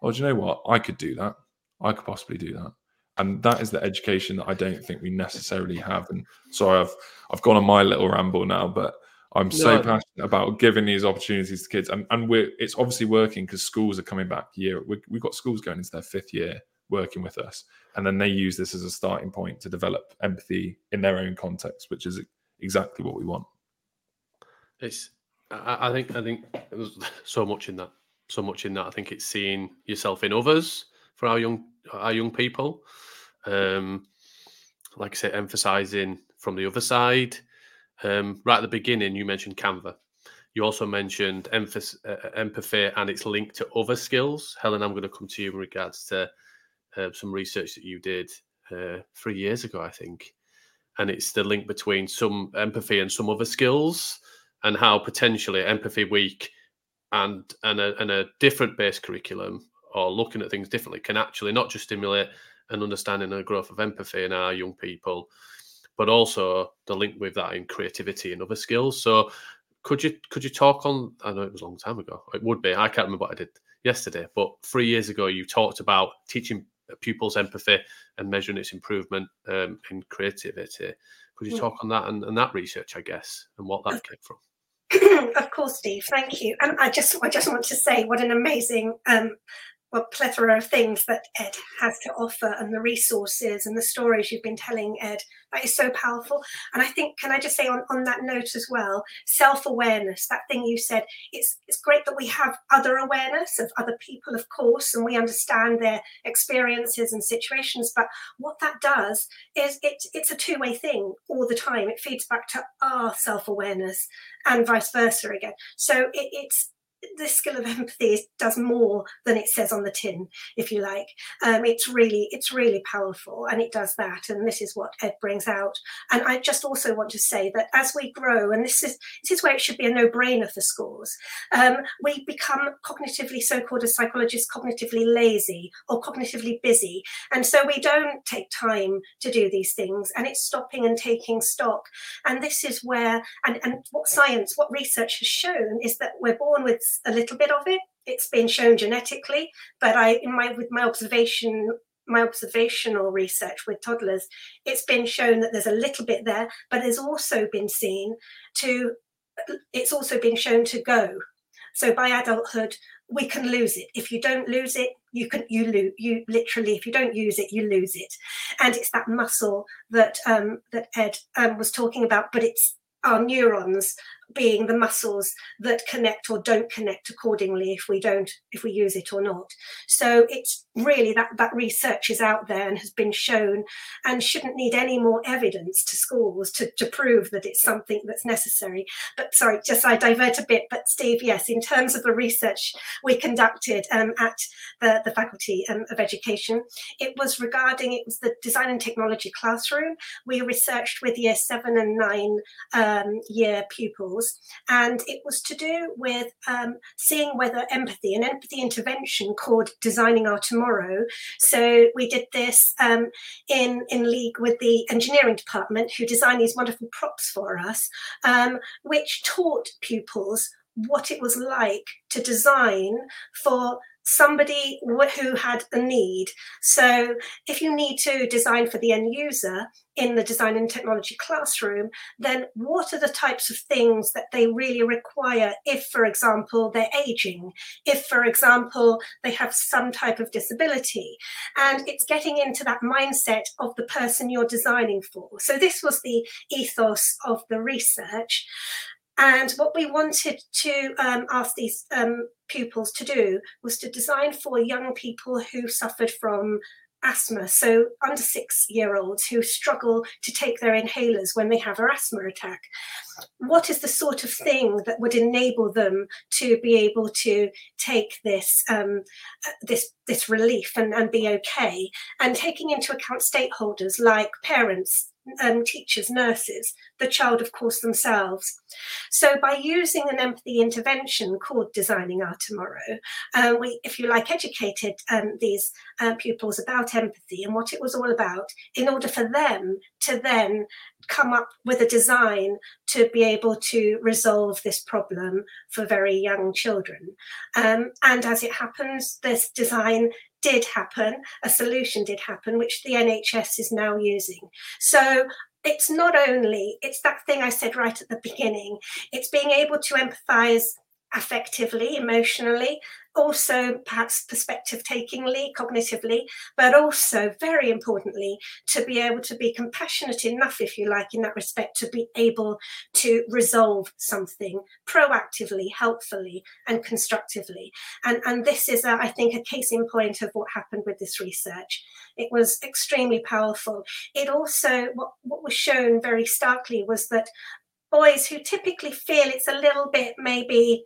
oh do you know what? I could do that. I could possibly do that. And that is the education that i don't think we necessarily have. And sorry i've i've gone on my little ramble now but I'm so no. passionate about giving these opportunities to kids, and and we're it's obviously working because schools are coming back year. We, we've got schools going into their fifth year working with us, and then they use this as a starting point to develop empathy in their own context, which is exactly what we want. It's I, I think I think there's so much in that, so much in that. I think it's seeing yourself in others for our young our young people. Um, like I said, emphasizing from the other side um, right at the beginning, you mentioned Canva. You also mentioned uh, uh, empathy and its link to other skills. Helen, I'm going to come to you in regards to uh, some research that you did uh, three years ago, I think. And it's the link between some empathy and some other skills, and how potentially empathy week and and a, and a different based curriculum or looking at things differently can actually not just stimulate an understanding and growth of empathy in our young people, but also the link with that in creativity and other skills. So could you could you talk on? I know it was a long time ago. It would be. I can't remember what I did yesterday, but three years ago you talked about teaching pupils empathy and measuring its improvement um, in creativity. Could you hmm. talk on that and, and that research, I guess, and what that came from? of course, Steve. Thank you. And I just I just want to say what an amazing um, well, plethora of things that Ed has to offer and the resources and the stories you've been telling, Ed. That is so powerful. And I think, can I just say on, on that note as well, self-awareness, that thing you said, it's it's great that we have other awareness of other people, of course, and we understand their experiences and situations. But what that does is it, it's a two-way thing all the time. It feeds back to our self-awareness and vice versa again. So it, it's this skill of empathy does more than it says on the tin, if you like. Um, it's really, it's really powerful, and it does that. And this is what Ed brings out. And I just also want to say that as we grow, and this is this is where it should be a no-brainer for schools, um, we become cognitively, so-called as psychologists, cognitively lazy or cognitively busy, and so we don't take time to do these things. And it's stopping and taking stock. And this is where, and, and what science, what research has shown is that we're born with a little bit of it. It's been shown genetically, but I, in my with my observation, my observational research with toddlers, it's been shown that there's a little bit there, but there's also been seen to, it's also been shown to go. So by adulthood, we can lose it. If you don't lose it, you can you lose you literally. If you don't use it, you lose it. And it's that muscle that um, that Ed um, was talking about, but it's our neurons being the muscles that connect or don't connect accordingly if we don't if we use it or not. So it's really that that research is out there and has been shown and shouldn't need any more evidence to schools to, to prove that it's something that's necessary. But sorry just i divert a bit but steve yes in terms of the research we conducted um, at the, the faculty um, of education it was regarding it was the design and technology classroom. We researched with year seven and nine um, year pupils and it was to do with um, seeing whether empathy, an empathy intervention called Designing Our Tomorrow. So we did this um, in, in league with the engineering department, who designed these wonderful props for us, um, which taught pupils what it was like to design for somebody who had a need. So if you need to design for the end user in the design and technology classroom, then what are the types of things that they really require if, for example, they're aging, if, for example, they have some type of disability. And it's getting into that mindset of the person you're designing for. So this was the ethos of the research. And what we wanted to um, ask these um, pupils to do was to design for young people who suffered from asthma, so under six year olds who struggle to take their inhalers when they have an asthma attack. What is the sort of thing that would enable them to be able to take this um, uh, this this relief and, and be okay? And taking into account stakeholders like parents, um, teachers, nurses, the child, of course, themselves. So, by using an empathy intervention called Designing Our Tomorrow, uh, we, if you like, educated um, these uh, pupils about empathy and what it was all about in order for them to then come up with a design to be able to resolve this problem for very young children. Um, and as it happens, this design did happen, a solution did happen, which the NHS is now using. So it's not only, it's that thing I said right at the beginning, it's being able to empathize affectively, emotionally, also perhaps perspective takingly, cognitively, but also very importantly, to be able to be compassionate enough, if you like, in that respect, to be able to resolve something proactively, helpfully, and constructively. And, and this is, a, I think, a case in point of what happened with this research. It was extremely powerful. It also, what, what was shown very starkly was that boys who typically feel it's a little bit maybe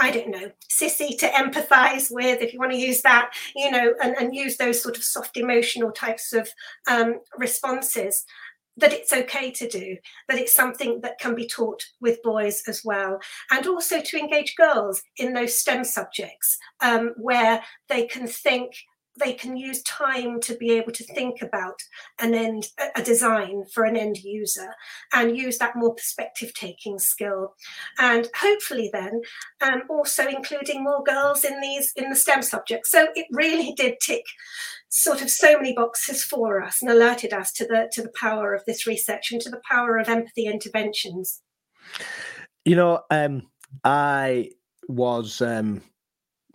I don't know, sissy to empathize with, if you want to use that, you know, and, and use those sort of soft emotional types of um, responses, that it's okay to do, that it's something that can be taught with boys as well. And also to engage girls in those STEM subjects um, where they can think they can use time to be able to think about an end a design for an end user and use that more perspective taking skill. And hopefully then um, also including more girls in these in the stem subjects. So it really did tick sort of so many boxes for us and alerted us to the to the power of this research and to the power of empathy interventions. You know um i was um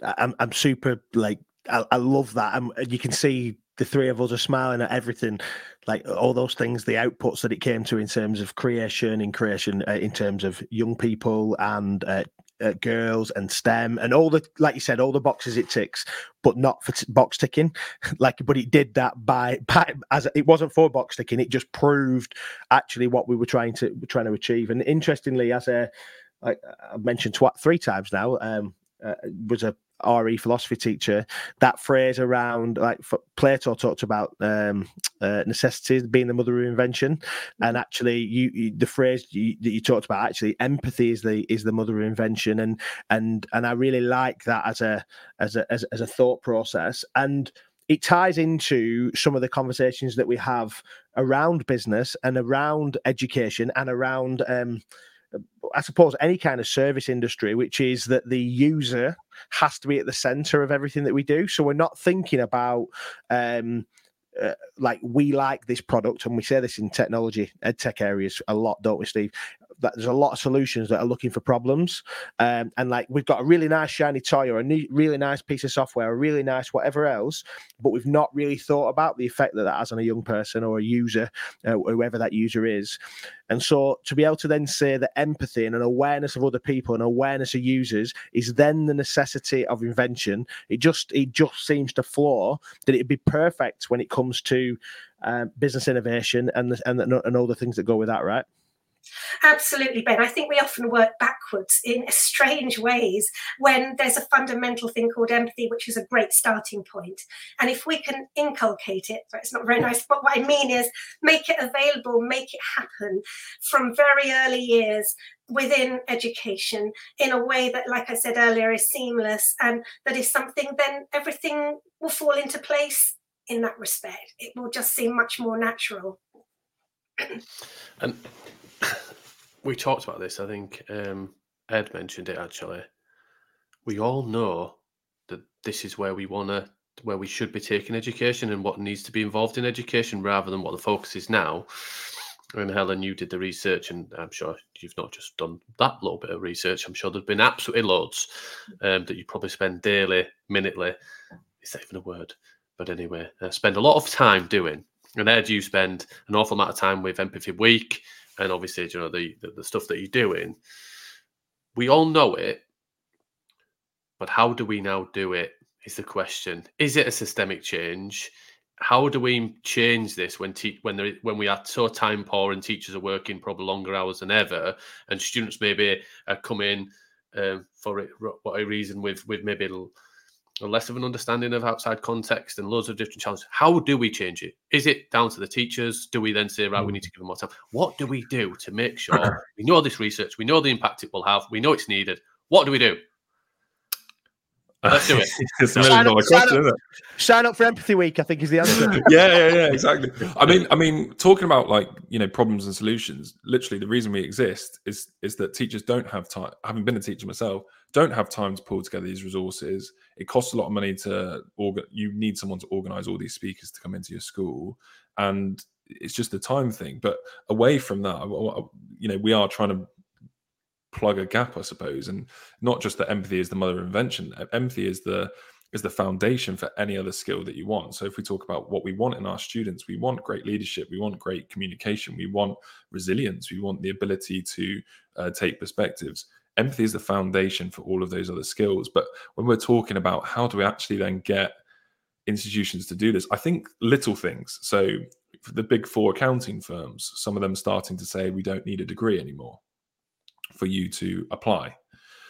I'm, I'm super like I, I love that. I'm, you can see the three of us are smiling at everything, like all those things, the outputs that it came to in terms of creation, in creation, uh, in terms of young people and uh, uh, girls and STEM and all the, like you said, all the boxes it ticks, but not for t- box ticking. like, but it did that by, by as it wasn't for box ticking. It just proved actually what we were trying to trying to achieve. And interestingly, as a, like I've mentioned tw- three times now, um, uh, was a RE philosophy teacher, that phrase around like Plato talked about um, uh, necessity being the mother of invention, mm-hmm. and actually, you, you the phrase you, that you talked about actually empathy is the is the mother of invention, and and and I really like that as a as a as, as a thought process. And it ties into some of the conversations that we have around business and around education and around um, I suppose any kind of service industry, which is that the user has to be at the center of everything that we do. So we're not thinking about um, uh, like we like this product, and we say this in technology, ed tech areas a lot, don't we, Steve? That there's a lot of solutions that are looking for problems. Um, and like we've got a really nice shiny toy or a new, really nice piece of software, a really nice whatever else, but we've not really thought about the effect that that has on a young person or a user, uh, whoever that user is. And so to be able to then say that empathy and an awareness of other people and awareness of users is then the necessity of invention, it just it just seems to flow that it'd be perfect when it comes to uh, business innovation and the, and, and all the things that go with that, right? Absolutely, Ben. I think we often work backwards in strange ways when there's a fundamental thing called empathy, which is a great starting point. And if we can inculcate it, it's not very nice, but what I mean is make it available, make it happen from very early years within education in a way that, like I said earlier, is seamless and that is something, then everything will fall into place in that respect. It will just seem much more natural. And we talked about this. I think um, Ed mentioned it actually. We all know that this is where we want to, where we should be taking education and what needs to be involved in education rather than what the focus is now. And Helen, you did the research, and I'm sure you've not just done that little bit of research. I'm sure there's been absolutely loads um, that you probably spend daily, minutely. Is that even a word? But anyway, uh, spend a lot of time doing. And Ed, you spend an awful amount of time with Empathy Week and obviously you know the, the, the stuff that you're doing we all know it but how do we now do it is the question. Is it a systemic change? How do we change this when te- when there, when we are so time poor and teachers are working probably longer hours than ever and students maybe are coming uh, for it, what a reason with with maybe less of an understanding of outside context and loads of different challenges. How do we change it? Is it down to the teachers? Do we then say, right, we hmm. need to give them more time? What do we do to make sure we know this research, we know the impact it will have, we know it's needed? What do we do? Let's do it. it's a million dollar question, up, isn't it? Sign up for Empathy Week, I think is the answer. yeah, yeah, yeah, exactly. I mean, I mean, talking about like you know problems and solutions. Literally, the reason we exist is is that teachers don't have time. Having been a teacher myself, don't have time to pull together these resources. It costs a lot of money to organ. You need someone to organize all these speakers to come into your school, and it's just a time thing. But away from that, you know, we are trying to plug a gap, I suppose. And not just that empathy is the mother of invention. Empathy is the is the foundation for any other skill that you want. So if we talk about what we want in our students, we want great leadership, we want great communication, we want resilience, we want the ability to uh, take perspectives. Empathy is the foundation for all of those other skills. But when we're talking about how do we actually then get institutions to do this, I think little things. So the big four accounting firms, some of them starting to say we don't need a degree anymore for you to apply.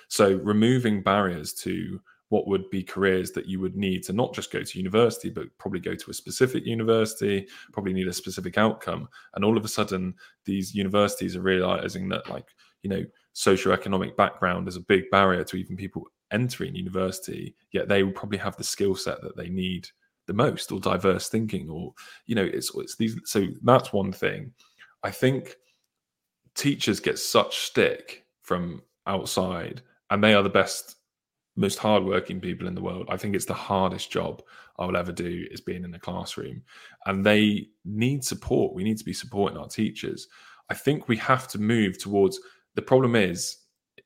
So removing barriers to what would be careers that you would need to not just go to university, but probably go to a specific university, probably need a specific outcome. And all of a sudden, these universities are realizing that, like, you know, socioeconomic background is a big barrier to even people entering university, yet they will probably have the skill set that they need the most, or diverse thinking, or, you know, it's, it's these. So that's one thing. I think teachers get such stick from outside, and they are the best, most hardworking people in the world. I think it's the hardest job I will ever do is being in the classroom, and they need support. We need to be supporting our teachers. I think we have to move towards. The problem is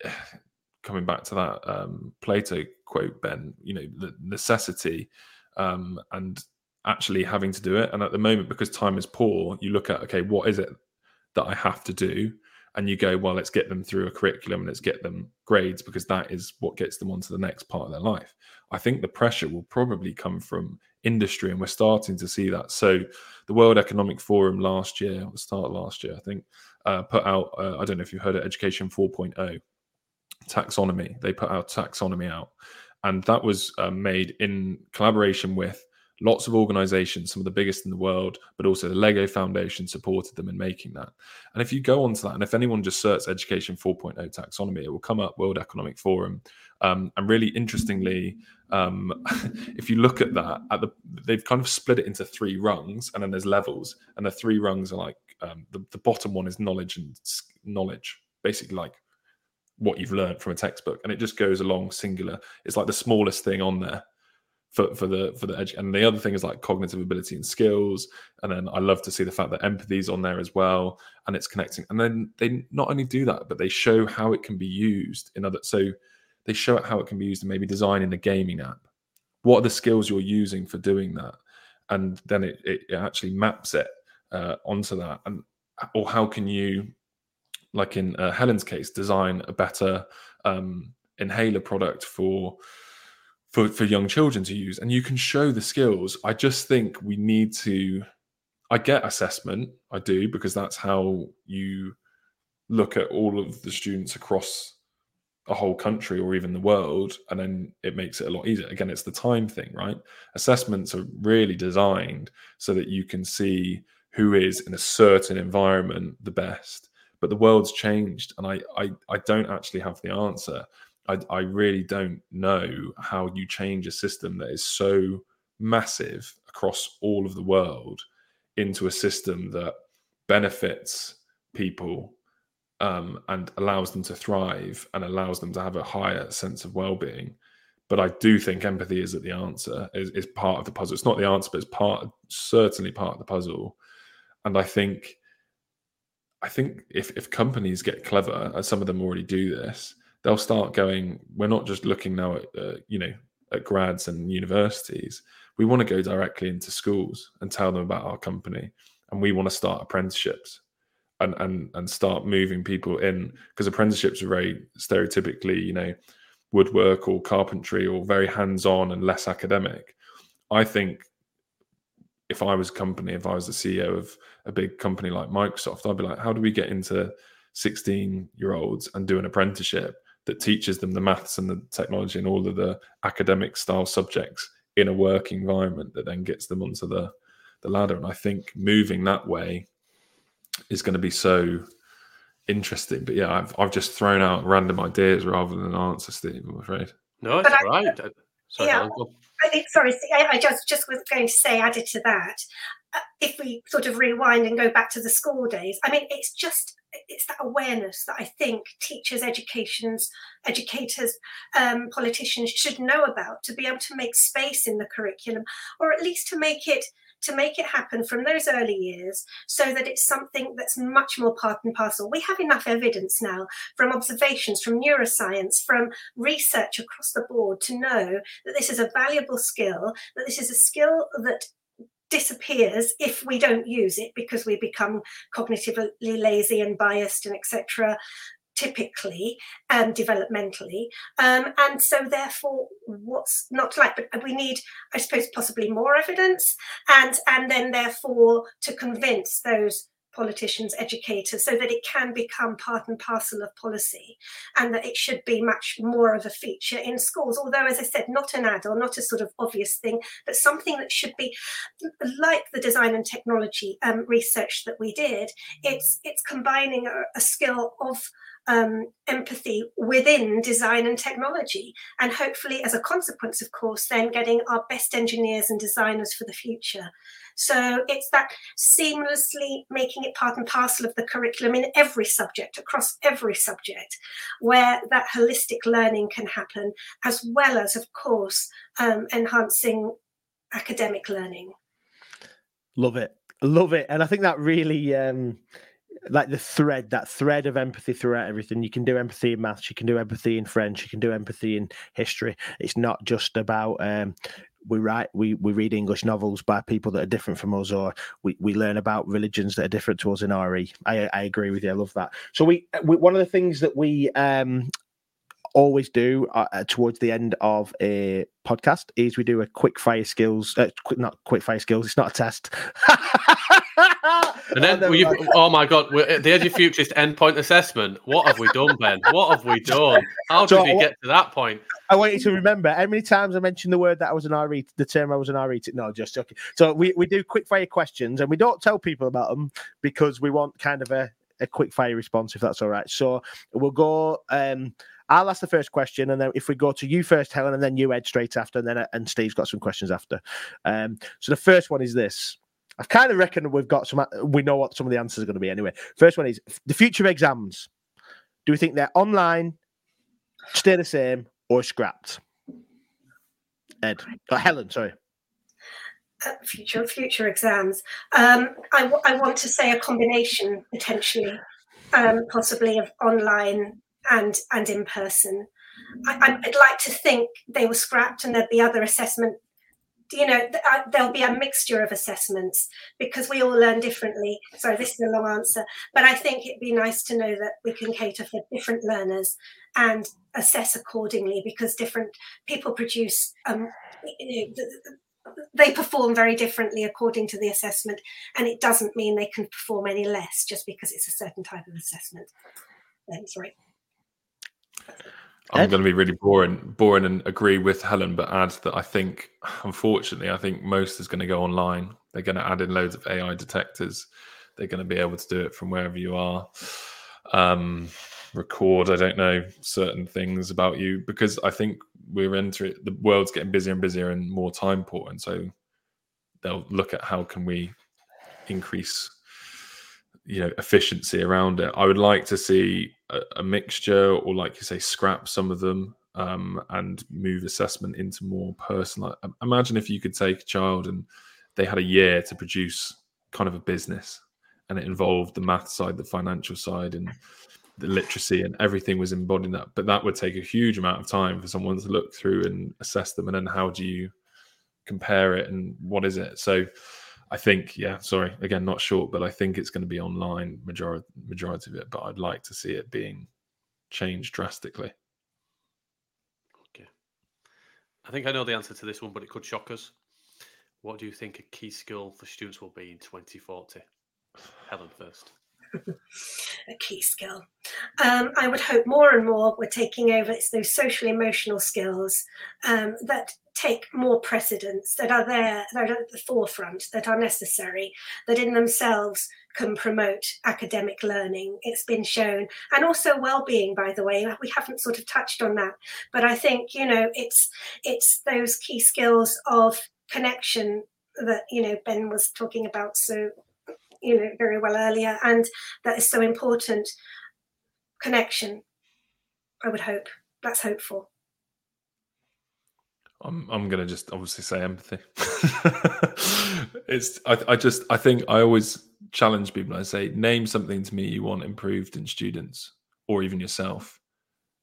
coming back to that um, Plato quote, Ben. You know, the necessity um, and actually having to do it. And at the moment, because time is poor, you look at okay, what is it that I have to do? and you go, well, let's get them through a curriculum and let's get them grades because that is what gets them onto the next part of their life. I think the pressure will probably come from industry, and we're starting to see that. So, the World Economic Forum last year, start last year, I think, uh, put out, uh, I don't know if you've heard it, Education 4.0 taxonomy. They put out taxonomy out, and that was uh, made in collaboration with lots of organizations, some of the biggest in the world, but also the Lego Foundation supported them in making that. And if you go onto that, and if anyone just searches Education 4.0 taxonomy, it will come up World Economic Forum. Um, and really interestingly, um, if you look at that, at the they've kind of split it into three rungs, and then there's levels, and the three rungs are like um, the, the bottom one is knowledge and knowledge, basically like what you've learned from a textbook, and it just goes along singular. It's like the smallest thing on there for, for the for the edge. And the other thing is like cognitive ability and skills. And then I love to see the fact that empathy is on there as well, and it's connecting. And then they not only do that, but they show how it can be used in other. So they show it how it can be used in maybe designing a gaming app. What are the skills you're using for doing that? And then it, it, it actually maps it uh, onto that. And or how can you, like in uh, Helen's case, design a better um, inhaler product for for for young children to use? And you can show the skills. I just think we need to i get assessment i do because that's how you look at all of the students across a whole country or even the world and then it makes it a lot easier. Again it's the time thing right? Assessments are really designed so that you can see who is in a certain environment the best but the world's changed and i i, I don't actually have the answer I, I really don't know how you change a system that is so massive across all of the world into a system that benefits people um, and allows them to thrive and allows them to have a higher sense of well-being. But I do think empathy is at the answer is, is part of the puzzle. It's not the answer, but it's part certainly part of the puzzle. And I think I think if if companies get clever, as some of them already do this, they'll start going we're not just looking now at uh, you know at grads and universities. We want to go directly into schools and tell them about our company and we want to start apprenticeships and and and start moving people in. Because apprenticeships are very stereotypically you know woodwork or carpentry or very hands-on and less academic. I think if i was a company if i was the ceo of a big company like microsoft i'd be like how do we get into 16 year olds and do an apprenticeship that teaches them the maths and the technology and all of the academic style subjects in a work environment that then gets them onto the the ladder. And I think moving that way is going to be so interesting. But yeah, I've I've just thrown out random ideas rather than answers, Steve. I'm afraid. No, it's all right. Sorry, yeah, I think, sorry, I, I, just just was going to say, added to that, uh, if we sort of rewind and go back to the school days, I mean, it's just it's that awareness that I think teachers, educations, educators, um, politicians should know about to be able to make space in the curriculum, or at least to make it to make it happen from those early years so that it's something that's much more part and parcel. We have enough evidence now from observations, from neuroscience, from research across the board to know that this is a valuable skill, that this is a skill that disappears if we don't use it because we become cognitively lazy and biased and etc typically um, developmentally um, and so therefore what's not like but we need i suppose possibly more evidence and and then therefore to convince those politicians, educators, so that it can become part and parcel of policy and that it should be much more of a feature in schools. Although, as I said, not an add or not a sort of obvious thing, but something that should be like the design and technology um, research that we did. It's it's combining a, a skill of um, empathy within design and technology. And hopefully, as a consequence, of course, then getting our best engineers and designers for the future. So it's that seamlessly making it part and parcel of the curriculum in every subject, across every subject, where that holistic learning can happen, as well as, of course, um, enhancing academic learning. Love it. Love it. And I think that really. Um like the thread, that thread of empathy throughout everything. You can do empathy in maths, you can do empathy in French, you can do empathy in history. It's not just about um, we write we, we read English novels by people that are different from us, or we, we learn about religions that are different to us in RE. I, I agree with you. I love that. So we, we one of the things that we um, always do uh, uh, towards the end of a podcast is we do a quick fire skills, uh, quick, not quick fire skills. It's not a test. and then, you, oh my god, we're at the Edufuturist endpoint assessment. What have we done, Ben? What have we done? How so did we get to that point? I want you to remember how many times I mentioned the word that I was an RE, the term I was an RE. No, just joking. So we, we do quick fire questions and we don't tell people about them because we want kind of a, a quick fire response if that's all right. So we'll go. Um, I'll ask the first question, and then if we go to you first, Helen, and then you Ed straight after, and then uh, and Steve's got some questions after. Um, so the first one is this. I've kind of reckon we've got some. We know what some of the answers are going to be anyway. First one is the future exams. Do we think they're online, stay the same, or scrapped? Ed, oh, Helen, sorry. Uh, future future exams. Um, I, w- I want to say a combination potentially, um, possibly of online and and in person. I, would like to think they were scrapped and there'd be other assessment. You know, uh, there'll be a mixture of assessments because we all learn differently. Sorry, this is a long answer, but I think it'd be nice to know that we can cater for different learners and assess accordingly because different people produce. Um, you know, they perform very differently according to the assessment, and it doesn't mean they can perform any less just because it's a certain type of assessment. Sorry. I'm going to be really boring, boring, and agree with Helen, but add that I think, unfortunately, I think most is going to go online. They're going to add in loads of AI detectors. They're going to be able to do it from wherever you are. Um, record, I don't know, certain things about you because I think we're entering the world's getting busier and busier and more time important. So they'll look at how can we increase you know efficiency around it. I would like to see a, a mixture, or like you say, scrap some of them um, and move assessment into more personal. Imagine if you could take a child and they had a year to produce kind of a business, and it involved the math side, the financial side, and the literacy, and everything was embodied in that. But that would take a huge amount of time for someone to look through and assess them, and then how do you compare it and what is it? So I think, yeah, sorry, again, not short, but I think it's going to be online majority majority of it. But I'd like to see it being changed drastically. Okay, I think I know the answer to this one, but it could shock us. What do you think a key skill for students will be in 2040? Helen first. A key skill. um, I would hope more and more we're taking over. It's those social emotional skills um, that take more precedence, that are there, that are at the forefront, that are necessary, that in themselves can promote academic learning. It's been shown, and also well-being. By the way, we haven't sort of touched on that, but I think you know it's it's those key skills of connection that you know Ben was talking about so you know very well earlier, and that is so important. Connection, I would hope. That's hopeful. I'm I'm gonna just obviously say empathy. it's I, I just I think I always challenge people. I say name something to me you want improved in students or even yourself,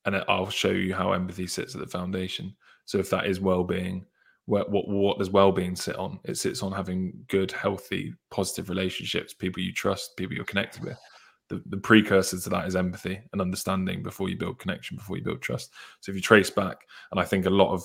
and I'll show you how empathy sits at the foundation. So if that is well-being, what what what does well-being sit on? It sits on having good, healthy, positive relationships, people you trust, people you're connected with. The, the precursor to that is empathy and understanding before you build connection, before you build trust. So if you trace back, and I think a lot of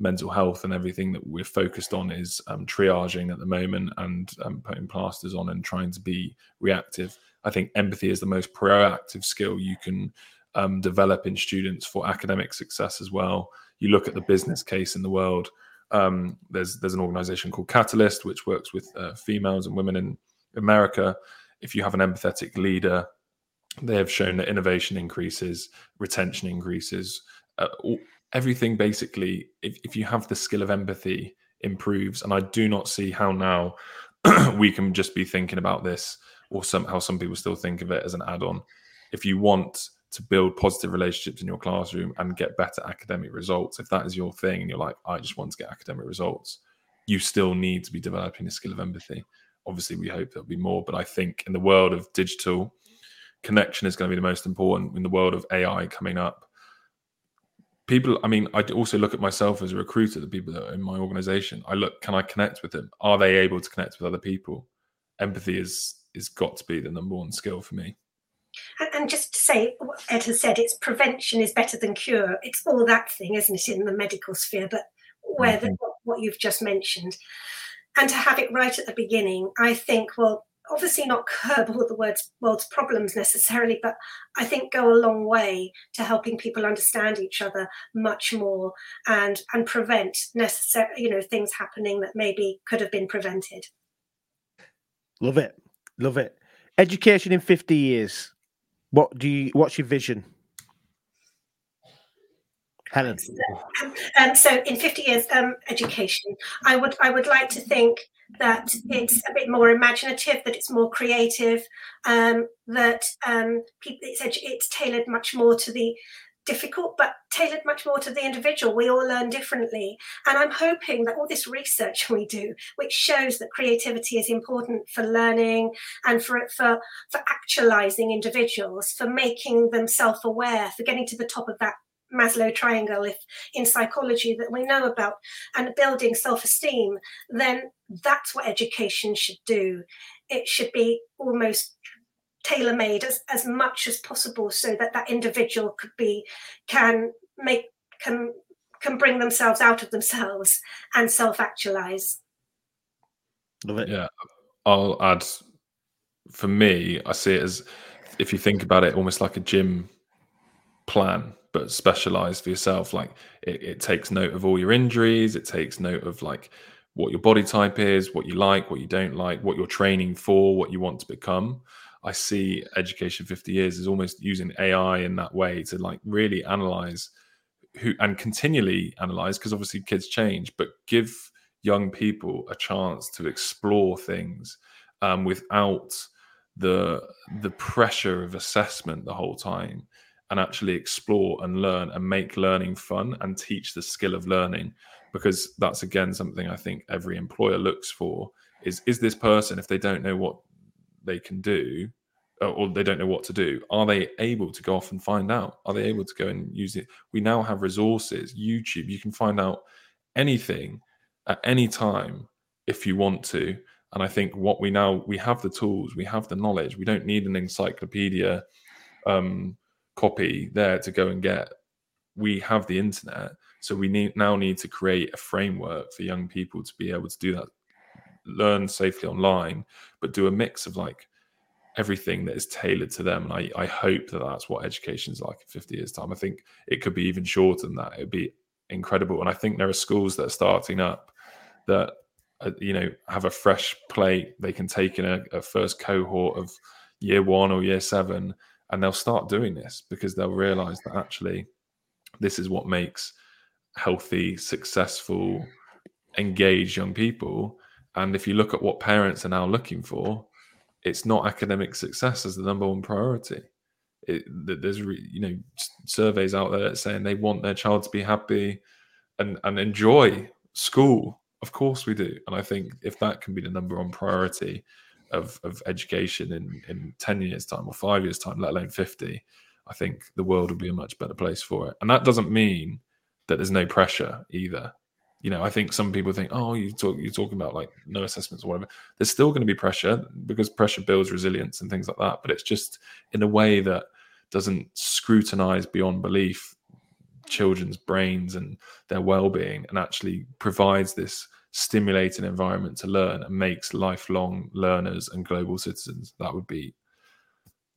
mental health and everything that we're focused on is um, triaging at the moment and um, putting plasters on and trying to be reactive. I think empathy is the most proactive skill you can um, develop in students for academic success as well. You look at the business case in the world. Um, there's there's an organization called Catalyst which works with uh, females and women in America. If you have an empathetic leader, they have shown that innovation increases, retention increases. Uh, everything basically, if, if you have the skill of empathy, improves. And I do not see how now we can just be thinking about this or somehow some people still think of it as an add-on. If you want to build positive relationships in your classroom and get better academic results, if that is your thing and you're like, I just want to get academic results, you still need to be developing a skill of empathy. Obviously, we hope there'll be more, but I think in the world of digital, connection is going to be the most important. In the world of AI coming up, people i mean i also look at myself as a recruiter the people that are in my organization. I look can i connect with them? Are they able to connect with other people? Empathy is is got to be the number one skill for me and just to say what ed has said it's prevention is better than cure it's all that thing isn't it in the medical sphere but where mm-hmm. the, what you've just mentioned and to have it right at the beginning i think well obviously not curb all the world's, world's problems necessarily, but I think go a long way to helping people understand each other much more and and prevent necessary you know things happening that maybe could have been prevented. Love it, love it. Education in fifty years. What do you? What's your vision? Helen. Um, so in 50 years um, education, I would I would like to think that it's a bit more imaginative, that it's more creative, um, that um, people, it's, it's tailored much more to the difficult, but tailored much more to the individual. We all learn differently. And I'm hoping that all this research we do, which shows that creativity is important for learning and for, for, for actualizing individuals, for making them self aware, for getting to the top of that Maslow triangle, if in psychology that we know about, and building self esteem, then that's what education should do. It should be almost tailor made as, as much as possible so that that individual could be, can make, can, can bring themselves out of themselves and self actualize. Love it. Yeah. I'll add for me, I see it as if you think about it almost like a gym plan but specialized for yourself. Like it, it takes note of all your injuries. It takes note of like what your body type is, what you like, what you don't like, what you're training for, what you want to become. I see education 50 years is almost using AI in that way to like really analyze who and continually analyze because obviously kids change, but give young people a chance to explore things um, without the the pressure of assessment the whole time and actually explore and learn and make learning fun and teach the skill of learning because that's again something i think every employer looks for is is this person if they don't know what they can do or they don't know what to do are they able to go off and find out? Are they able to go and use it? We now have resources youtube you can find out anything at any time if you want to. And i think what we now we have the tools we have the knowledge we don't need an encyclopedia um, copy there to go and get. We have the internet, so we need now need to create a framework for young people to be able to do that, learn safely online, but do a mix of like everything that is tailored to them. And I, I hope that that's what education is like in 50 years' time. I think it could be even shorter than that. It would be incredible. And I think there are schools that are starting up that, uh, you know, have a fresh plate. They can take in a, a first cohort of year one or year seven, and they'll start doing this because they'll realize that actually this is what makes healthy, successful, engaged young people. And if you look at what parents are now looking for, it's not academic success as the number one priority. It, there's you know surveys out there saying they want their child to be happy and and enjoy school. Of course we do, and I think if that can be the number one priority of of education in in ten years time or five years time, let alone fifty, I think the world will be a much better place for it. And that doesn't mean that there's no pressure either you know, I think some people think, oh, you talk, you're talking about like no assessments or whatever. There's still going to be pressure because pressure builds resilience and things like that. But it's just in a way that doesn't scrutinize beyond belief children's brains and their well-being, and actually provides this stimulating environment to learn and makes lifelong learners and global citizens. That would be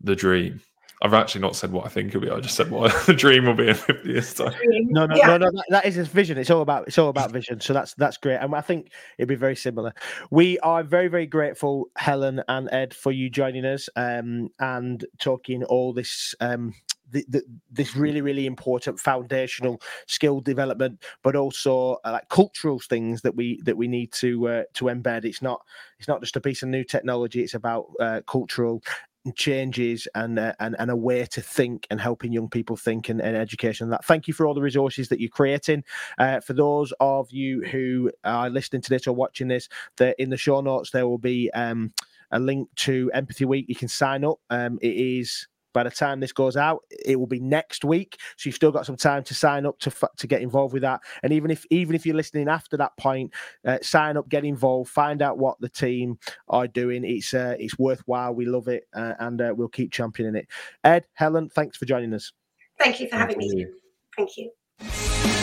the dream. I've actually not said what I think it'll be. I just said what the dream will be in 50 years time. No, no, yeah. no, no. That, that is his vision. It's all about it's all about vision. So that's that's great, and I think it'd be very similar. We are very very grateful, Helen and Ed, for you joining us um, and talking all this. Um, the, the, this really really important foundational skill development but also uh, like cultural things that we that we need to uh, to embed it's not it's not just a piece of new technology it's about uh, cultural changes and, uh, and and a way to think and helping young people think and, and education and that. Thank you for all the resources that you're creating. Uh, for those of you who are listening to this or watching this that in the show notes there will be um, a link to empathy week. You can sign up. Um, it is by the time this goes out, it will be next week. So you've still got some time to sign up to to get involved with that. And even if even if you're listening after that point, uh, sign up, get involved, find out what the team are doing. It's uh, it's worthwhile. We love it, uh, and uh, we'll keep championing it. Ed, Helen, thanks for joining us. Thank you for having me. Thank you.